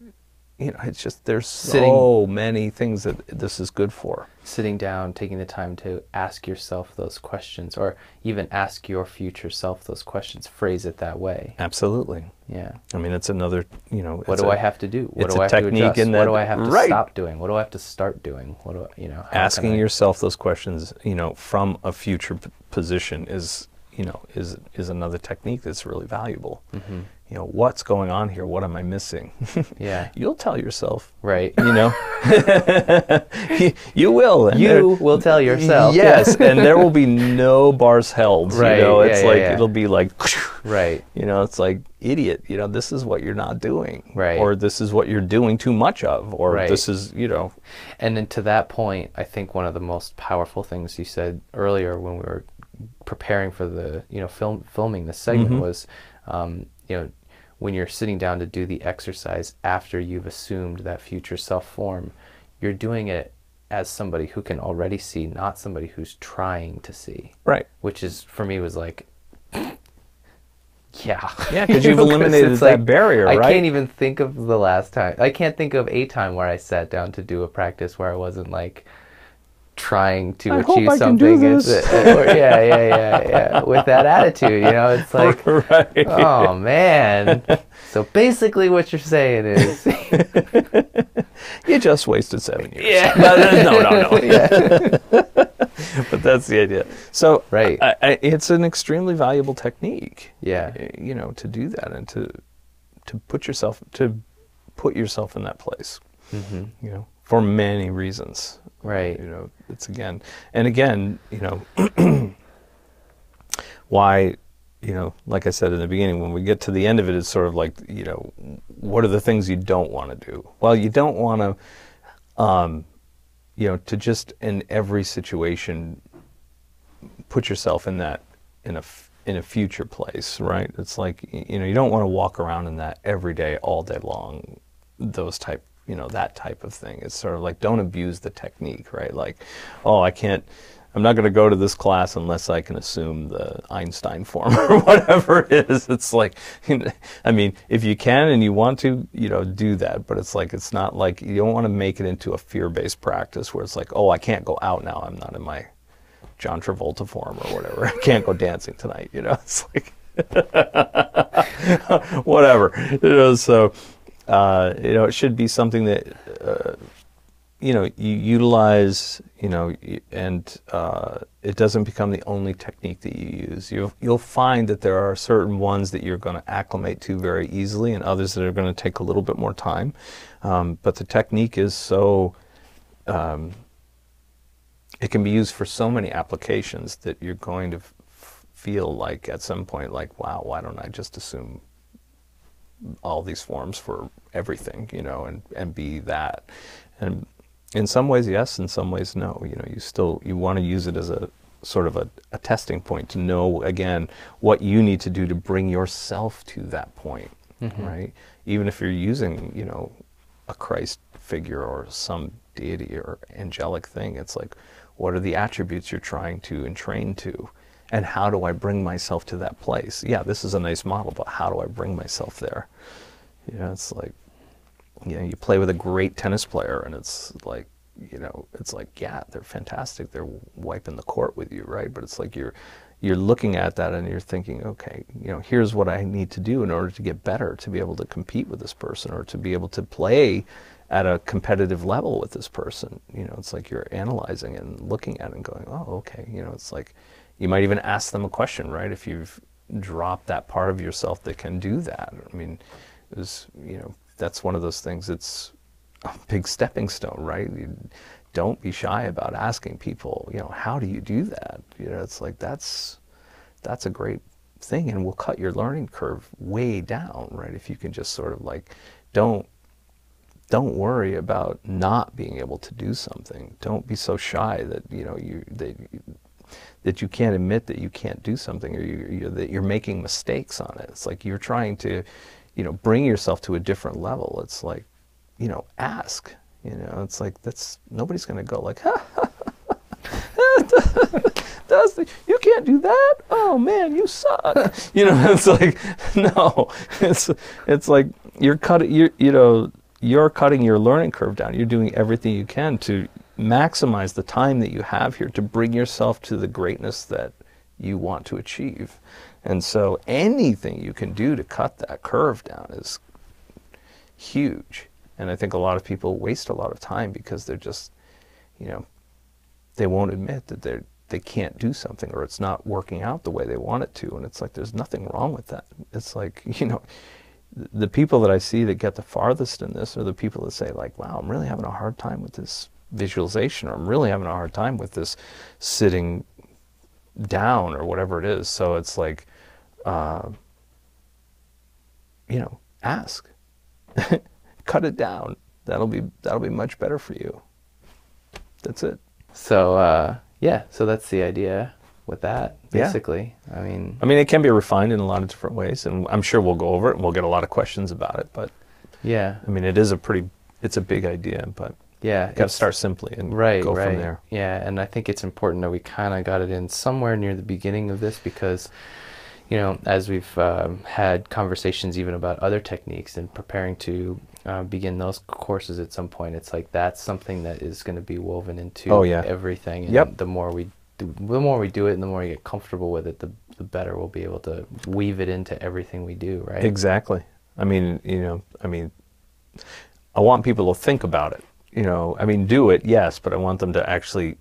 Speaker 1: you know, it's just there's
Speaker 2: Sitting-
Speaker 1: so many things that this is good for.
Speaker 2: Sitting down, taking the time to ask yourself those questions, or even ask your future self those questions. Phrase it that way.
Speaker 1: Absolutely.
Speaker 2: Yeah.
Speaker 1: I mean, it's another, you know.
Speaker 2: What do
Speaker 1: a-
Speaker 2: I have to do? What
Speaker 1: it's
Speaker 2: do
Speaker 1: a
Speaker 2: I have to
Speaker 1: technique
Speaker 2: adjust? what
Speaker 1: that-
Speaker 2: do I have to
Speaker 1: right.
Speaker 2: stop doing? What do I have to start doing? What do I, you know?
Speaker 1: asking
Speaker 2: I-
Speaker 1: yourself those questions, you know, from a future p- position is, you know, is is another technique that's really valuable.
Speaker 2: Mhm.
Speaker 1: You know, what's going on here? What am I missing?
Speaker 2: Yeah.
Speaker 1: You'll tell yourself.
Speaker 2: Right.
Speaker 1: You know, you, you will.
Speaker 2: You will tell yourself.
Speaker 1: Yes, and there will be no bars held.
Speaker 2: Right,
Speaker 1: You know,
Speaker 2: yeah,
Speaker 1: it's
Speaker 2: yeah,
Speaker 1: like
Speaker 2: yeah.
Speaker 1: it'll be like.
Speaker 2: Right.
Speaker 1: You know, it's like idiot. You know, this is what you're not doing,
Speaker 2: Right.
Speaker 1: Or this is what you're doing too much of, or
Speaker 2: Right.
Speaker 1: this is, you know,
Speaker 2: And then to that point, I think one of the most powerful things you said earlier when we were preparing for the you know film filming the segment
Speaker 1: Mhm.
Speaker 2: was, um, you know, when you're sitting down to do the exercise after you've assumed that future self form, you're doing it as somebody who can already see, not somebody who's trying to see.
Speaker 1: right.
Speaker 2: Which is for me was like. Yeah.
Speaker 1: Yeah, 'cause
Speaker 2: You
Speaker 1: you've eliminated that barrier,
Speaker 2: I can't even think of the last time. I can't think of a time where I sat down to do a practice where I wasn't like trying to
Speaker 1: I
Speaker 2: achieve
Speaker 1: I can do
Speaker 2: something. It's- or- yeah, yeah, yeah, yeah. With that attitude, you know, it's like,
Speaker 1: right.
Speaker 2: oh man. So basically, what you're saying is,
Speaker 1: you just wasted seven years.
Speaker 2: Yeah.
Speaker 1: No, no, no, no.
Speaker 2: yeah,
Speaker 1: but that's the idea. So,
Speaker 2: Right.
Speaker 1: I, I, it's an extremely valuable technique.
Speaker 2: Yeah.
Speaker 1: You know, to do that and to to put yourself to put yourself in that place.
Speaker 2: hmm
Speaker 1: You know, for many reasons.
Speaker 2: Right,
Speaker 1: You know, it's again and again. You know, why. You know, like I said in the beginning, when we get to the end of it, it's sort of like, you know, what are the things you don't want to do? Well, you don't want to, um, you know, to just in every situation put yourself in that in a, in a future place, right? It's like you know you don't want to walk around in that every day, all day long. Those type, you know, that type of thing. It's sort of like don't abuse the technique, right? Like, oh, I can't. I'm not going to go to this class unless I can assume the Einstein form or whatever it is. It's like, I mean, if you can and you want to, you know, do that. But it's like, it's not like you don't want to make it into a fear-based practice where it's like, oh, I can't go out now. I'm not in my John Travolta form or whatever. I can't go dancing tonight. You know, it's like whatever. You know, so uh, you know, it should be something that, uh, you know, you utilize, you know, and uh, it doesn't become the only technique that you use. You'll, you'll find that there are certain ones that you're going to acclimate to very easily and others that are going to take a little bit more time. Um, but the technique is so, um, it can be used for so many applications that you're going to feel like at some point, like, wow, why don't I just assume all these forms for everything, you know, and, and be that. And in some ways, yes, in some ways, no. You know, you still, you want to use it as a sort of a, a testing point to know, again, what you need to do to bring yourself to that point, mm-hmm. right? Even if you're using, you know, a Christ figure or some deity or angelic thing, it's like, what are the attributes you're trying to entrain to? And how do I bring myself to that place? Yeah, this is a nice model, but how do I bring myself there? You know, it's like, you know, you play with a great tennis player and it's like, you know, it's like, yeah, they're fantastic. They're wiping the court with you, right? But it's like you're, you're looking at that and you're thinking, okay, you know, here's what I need to do in order to get better, to be able to compete with this person or to be able to play at a competitive level with this person. You know, it's like you're analyzing and looking at it and going, oh, okay. You know, it's like you might even ask them a question, right? If you've dropped that part of yourself that can do that. I mean, it was, you know, that's one of those things. It's a big stepping stone, right? You don't be shy about asking people, you know, how do you do that? You know, it's like that's that's a great thing and will cut your learning curve way down, right? If you can just sort of like don't don't worry about not being able to do something. Don't be so shy that, you know, you that that you can't admit that you can't do something or you, you, that you're making mistakes on it. It's like you're trying to, you know, bring yourself to a different level. It's like, you know, ask. You know, it's like that's nobody's going to go like, ha, ha, the, you can't do that. Oh man, you suck. you know, it's like no, it's it's like you're cutting you you know you're cutting your learning curve down. You're doing everything you can to maximize the time that you have here to bring yourself to the greatness that you want to achieve. And so anything you can do to cut that curve down is huge. And I think a lot of people waste a lot of time because they're just, you know, they won't admit that they're they can't do something or it's not working out the way they want it to. And it's like there's nothing wrong with that. It's like, you know, the people that I see that get the farthest in this are the people that say like, wow, I'm really having a hard time with this visualization or I'm really having a hard time with this sitting down or whatever it is. So it's like, uh, you know, ask, cut it down. That'll be that'll be much better for you. That's it.
Speaker 2: So uh, yeah, so that's the idea with that
Speaker 1: Yeah.
Speaker 2: basically. I mean,
Speaker 1: I mean, it can be refined in a lot of different ways, and I'm sure we'll go over it and we'll get a lot of questions about it. But
Speaker 2: yeah,
Speaker 1: I mean, it is a pretty, it's a big idea, but
Speaker 2: yeah,
Speaker 1: got to start simply and
Speaker 2: right,
Speaker 1: go
Speaker 2: right.
Speaker 1: from there.
Speaker 2: Yeah, and I think it's important that we kind of got it in somewhere near the beginning of this because, you know, as we've um, had conversations even about other techniques and preparing to uh, begin those courses at some point, it's like that's something that is going to be woven into
Speaker 1: Oh, yeah.
Speaker 2: everything. And
Speaker 1: Yep.
Speaker 2: The more we the more we do it, and the more we get comfortable with it, the the better we'll be able to weave it into everything we do. Right.
Speaker 1: Exactly. I mean, you know, I mean, I want people to think about it. You know, I mean, do it, yes, but I want them to actually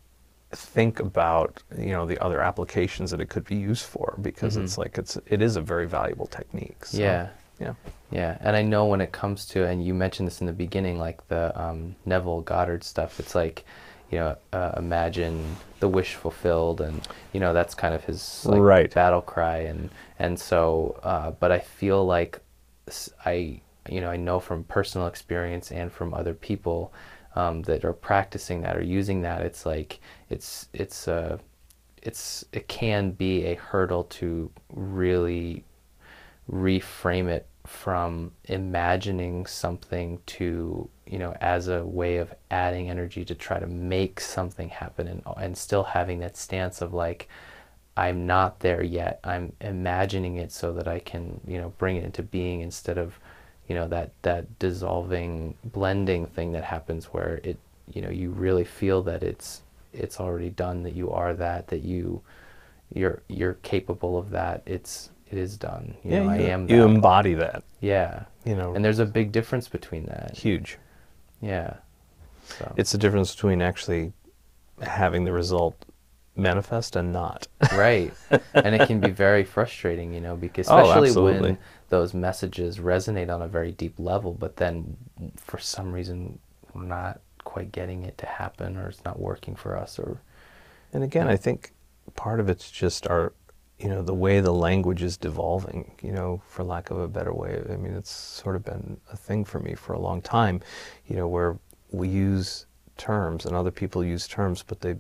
Speaker 1: think about, you know, the other applications that it could be used for because it's like it's it is a very valuable technique. So,
Speaker 2: Mm-hmm. Yeah.
Speaker 1: Yeah.
Speaker 2: Yeah, and I know when it comes to, and you mentioned this in the beginning, like the um, Neville Goddard stuff. It's like, you know, uh, imagine the wish fulfilled, and you know that's kind of his like,
Speaker 1: Right.
Speaker 2: battle cry, and and so, uh, but I feel like I you know, I know from personal experience and from other people um, that are practicing that or using that. It's like it's it's uh, it's it can be a hurdle to really reframe it from imagining something to you know as a way of adding energy to try to make something happen and and still having that stance of like I'm not there yet. I'm imagining it so that I can you know bring it into being instead of you know that that dissolving blending thing that happens where it you know you really feel that it's it's already done that you are that that you you're you're capable of that. It's it is done. You
Speaker 1: yeah,
Speaker 2: know,
Speaker 1: you,
Speaker 2: I am.
Speaker 1: you
Speaker 2: that.
Speaker 1: embody that.
Speaker 2: Yeah,
Speaker 1: You know,
Speaker 2: and there's a big difference between that.
Speaker 1: huge.
Speaker 2: Yeah. So.
Speaker 1: It's the difference between actually having the result manifest and not.
Speaker 2: right and it can be very frustrating you know because
Speaker 1: Oh,
Speaker 2: especially
Speaker 1: absolutely.
Speaker 2: when those messages resonate on a very deep level but then for some reason we're not quite getting it to happen or it's not working for us or
Speaker 1: And again, I think part of it's just our, you know, the way the language is devolving, you know, for lack of a better way. I mean, it's sort of been a thing for me for a long time, you know, where we use terms and other people use terms, but they,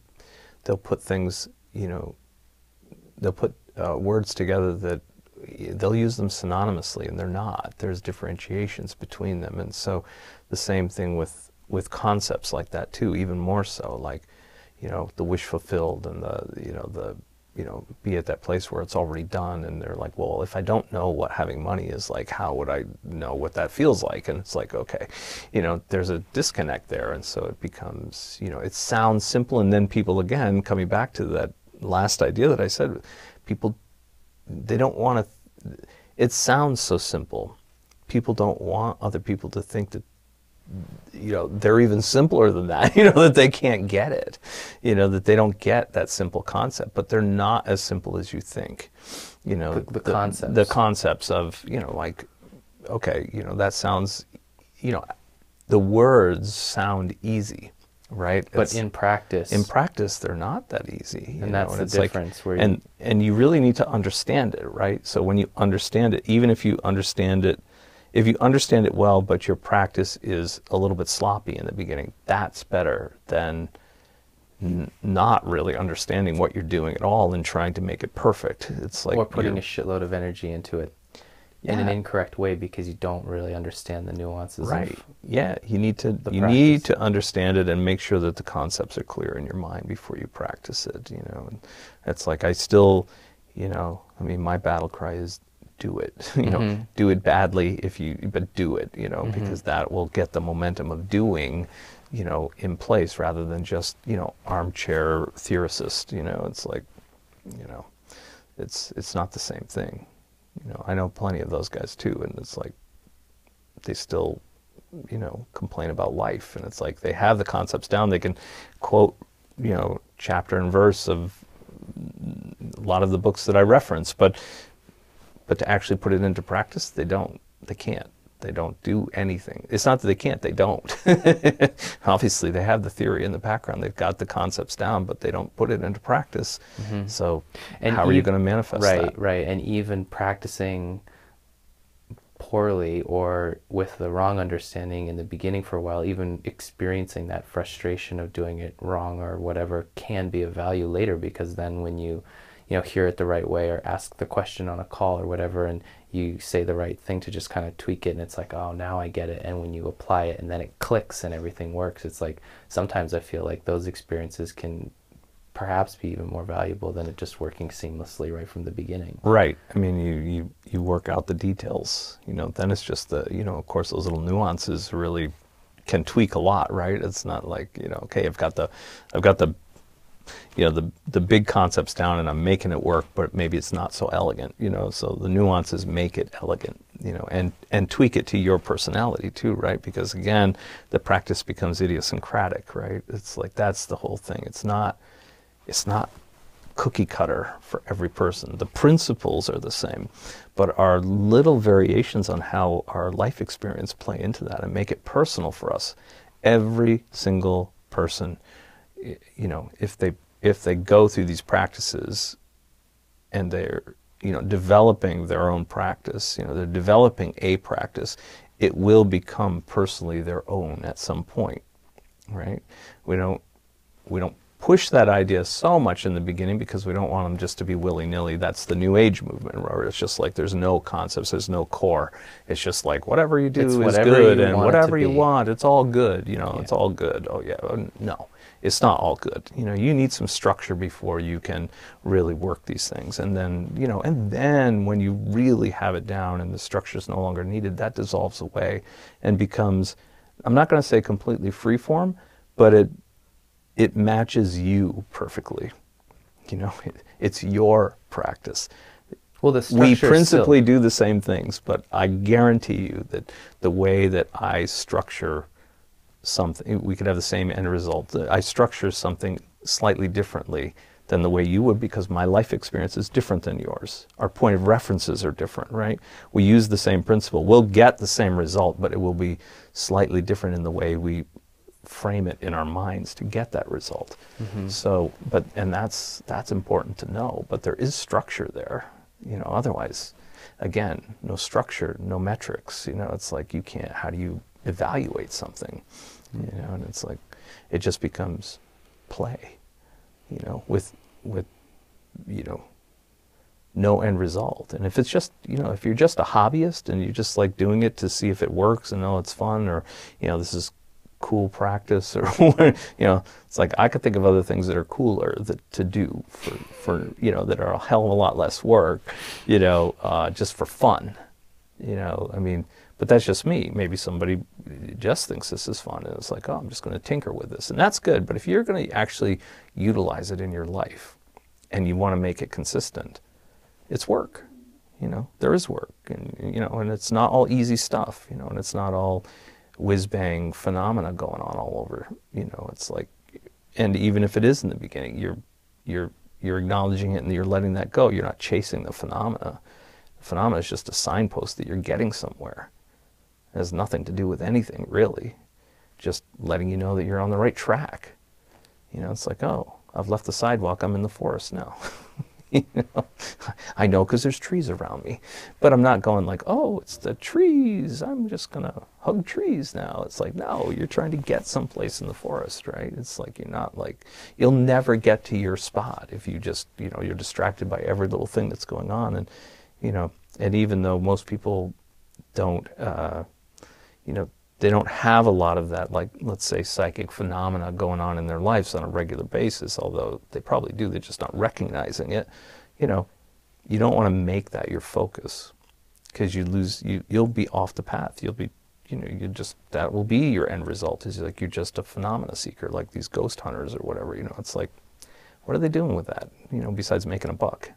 Speaker 1: they'll put things, you know, they'll put uh, words together that they'll use them synonymously and they're not there's differentiations between them and so the same thing with with concepts like that too even more so like you know the wish fulfilled and the you know the you know be at that place where it's already done and they're like well if i don't know what having money is like how would i know what that feels like? And it's like okay you know there's a disconnect there. And so it becomes you know it sounds simple. And then people again coming back to that last idea that i said people they don't want to it sounds so simple. People don't want other people to think that you know they're even simpler than that you know that they can't get it you know that they don't get that simple concept but they're not as simple as you think you know
Speaker 2: The- the concepts.
Speaker 1: the concepts of you know like okay you know that sounds you know the words sound easy right?
Speaker 2: But
Speaker 1: It's-
Speaker 2: in practice.
Speaker 1: in practice they're not that easy
Speaker 2: And
Speaker 1: know,
Speaker 2: that's the
Speaker 1: it's like-
Speaker 2: difference where you-
Speaker 1: and and you really need to understand it right? So when you understand it even if you understand it if you understand it well but your practice is a little bit sloppy in the beginning that's better than n- not really understanding what you're doing at all and trying to make it perfect. It's like
Speaker 2: or putting a shitload of energy into it in an incorrect way because you don't really understand the nuances
Speaker 1: right.
Speaker 2: Of
Speaker 1: yeah you need to you need to understand it and make sure that the concepts are clear in your mind before you practice it you know and it's like i still you know i mean my battle cry is do it you know
Speaker 2: Mhm.
Speaker 1: do it badly if you but do it you know
Speaker 2: Mhm.
Speaker 1: because that will get the momentum of doing you know in place rather than just you know armchair theorist you know it's like you know it's it's not the same thing you know i know plenty of those guys too and it's like they still you know complain about life and it's like they have the concepts down they can quote you know chapter and verse of a lot of the books that i reference but but to actually put it into practice they don't they can't. They don't do anything. It's not that they can't they don't. Obviously they have the theory in the background. They've got the concepts down but they don't put it into practice. So
Speaker 2: Mm-hmm. And
Speaker 1: how are you going to manifest
Speaker 2: right
Speaker 1: that?
Speaker 2: right. And even practicing poorly or with the wrong understanding in the beginning for a while even experiencing that frustration of doing it wrong or whatever can be of value later because then when you you know hear it the right way or ask the question on a call or whatever and you say the right thing to just kind of tweak it and it's like oh now I get it and when you apply it and then it clicks and everything works it's like sometimes I feel like those experiences can perhaps be even more valuable than it just working seamlessly right from the beginning.
Speaker 1: Right. I mean, you, you, you work out the details, you know, then it's just the, you know, of course, those little nuances really can tweak a lot, right? It's not like, you know, okay, I've got the, I've got the, you know, the, the big concepts down and I'm making it work, but maybe it's not so elegant, you know, so the nuances make it elegant, you know, and, and tweak it to your personality too, right? Because again, the practice becomes idiosyncratic, right? It's like, that's the whole thing. It's not, it's not cookie cutter for every person. The principles are the same, but our little variations on how our life experience play into that and make it personal for us. Every single person, you know, if they if they go through these practices and they're you know developing their own practice, you know, they're developing a practice, it will become personally their own at some point, right? We don't we don't push that idea so much in the beginning because we don't want them just to be willy-nilly that's the new age movement where it's just like there's no concepts there's no core. It's just like whatever you do
Speaker 2: It's
Speaker 1: is good and
Speaker 2: want it to
Speaker 1: whatever you want it's all good you know it's all good. Oh yeah. Uh, no it's not all good you know you need some structure before you can really work these things and then you know and then when you really have it down and the structure is no longer needed that dissolves away and becomes i'm not going to say completely free form but it it matches you perfectly. You know, it, it's your practice.
Speaker 2: Well, the
Speaker 1: we
Speaker 2: is still-
Speaker 1: principally do the same things, but I guarantee you that the way that I structure something, we could have the same end result. I structure something slightly differently than the way you would because my life experience is different than yours. Our point of references are different, right? We use the same principle. We'll get the same result, but it will be slightly different in the way we frame it in our minds to get that result. Mm-hmm. So, but and that's that's important to know, but there is structure there. You know, otherwise again, no structure, no metrics, you know, it's like you can't how do you evaluate something? You know, and it's like it just becomes play, you know, with with you know no end result. And if it's just, you know, if you're just a hobbyist and you're just like doing it to see if it works and oh, it's fun or, you know, this is cool practice or, you know, it's like I could think of other things that are cooler that to do for, for you know, that are a hell of a lot less work, you know, uh, just for fun. You know, I mean, but that's just me. Maybe somebody just thinks this is fun and it's like, oh, I'm just going to tinker with this. And that's good. But if you're going to actually utilize it in your life and you want to make it consistent, it's work. You know, there is work, and you know, and it's not all easy stuff. You know, and it's not all whiz bang phenomena going on all over. You know, it's like, and even if it is in the beginning, you're you're you're acknowledging it and you're letting that go. You're not chasing the phenomena. The phenomena is just a signpost that you're getting somewhere. It has nothing to do with anything really. Just letting you know that you're on the right track. You know, it's like, oh, I've left the sidewalk. I'm in the forest now. you know, I know because there's trees around me, but I'm not going like, oh, it's the trees. I'm just gonna hug trees now. It's like, no, you're trying to get someplace in the forest, right? It's like you're not like you'll never get to your spot if you just, you know, you're distracted by every little thing that's going on, and you know, and even though most people don't, uh, you know, they don't have a lot of that, like let's say psychic phenomena going on in their lives on a regular basis, although they probably do, they're just not recognizing it. You know, you don't want to make that your focus because you lose, you, you'll be off the path. You'll be, you know, you just, that will be your end result is like you're just a phenomena seeker, like these ghost hunters or whatever. You know, it's like, what are they doing with that? You know, besides making a buck.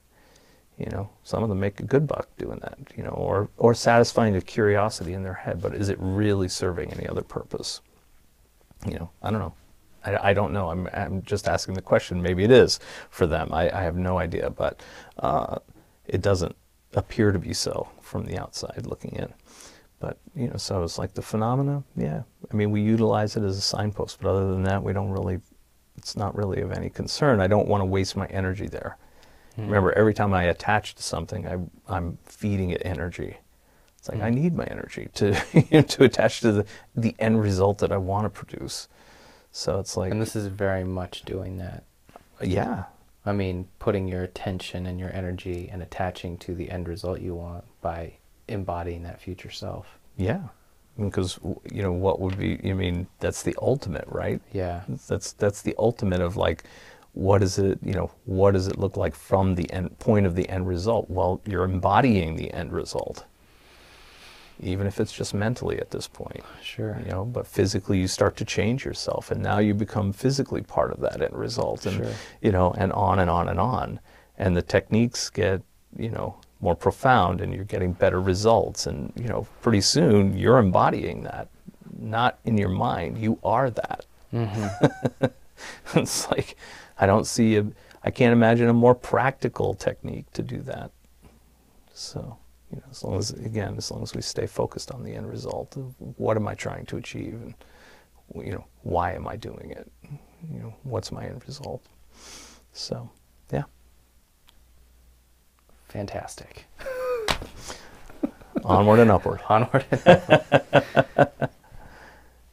Speaker 1: You know, some of them make a good buck doing that, you know, or, or satisfying a curiosity in their head, but is it really serving any other purpose? You know, I don't know. I, I don't know. I'm, I'm just asking the question. Maybe it is for them. I, I have no idea, but uh, it doesn't appear to be so from the outside looking in. But, you know, so it's like the phenomena, yeah. I mean, we utilize it as a signpost, but other than that, we don't really, it's not really of any concern. I don't want to waste my energy there. Hmm. Remember, every time I attach to something, I, I'm feeding it energy. It's like I hmm. need my energy to to attach to the, the end result that I want to produce. So it's like,
Speaker 2: And this is very much doing that.
Speaker 1: yeah,
Speaker 2: I mean, putting your attention and your energy and attaching to the end result you want by embodying that future self.
Speaker 1: yeah. Because you know what would be? I mean, that's the ultimate, right?
Speaker 2: Yeah.
Speaker 1: That's that's the ultimate of like, what is it? You know, what does it look like from the end point of the end result? Well, you're embodying the end result, even if it's just mentally at this point.
Speaker 2: Sure.
Speaker 1: you know but physically you start to change yourself and now you become physically part of that end result and
Speaker 2: Sure.
Speaker 1: you know and on and on and on and the techniques get you know more profound and you're getting better results and you know pretty soon you're embodying that not in your mind you are that mm-hmm. it's like i don't see a i can't imagine a more practical technique to do that so, you know, as long as again, as long as we stay focused on the end result of what am I trying to achieve, and you know, why am I doing it? You know, what's my end result? So, yeah,
Speaker 2: Fantastic.
Speaker 1: onward and upward.
Speaker 2: Onward. and upward.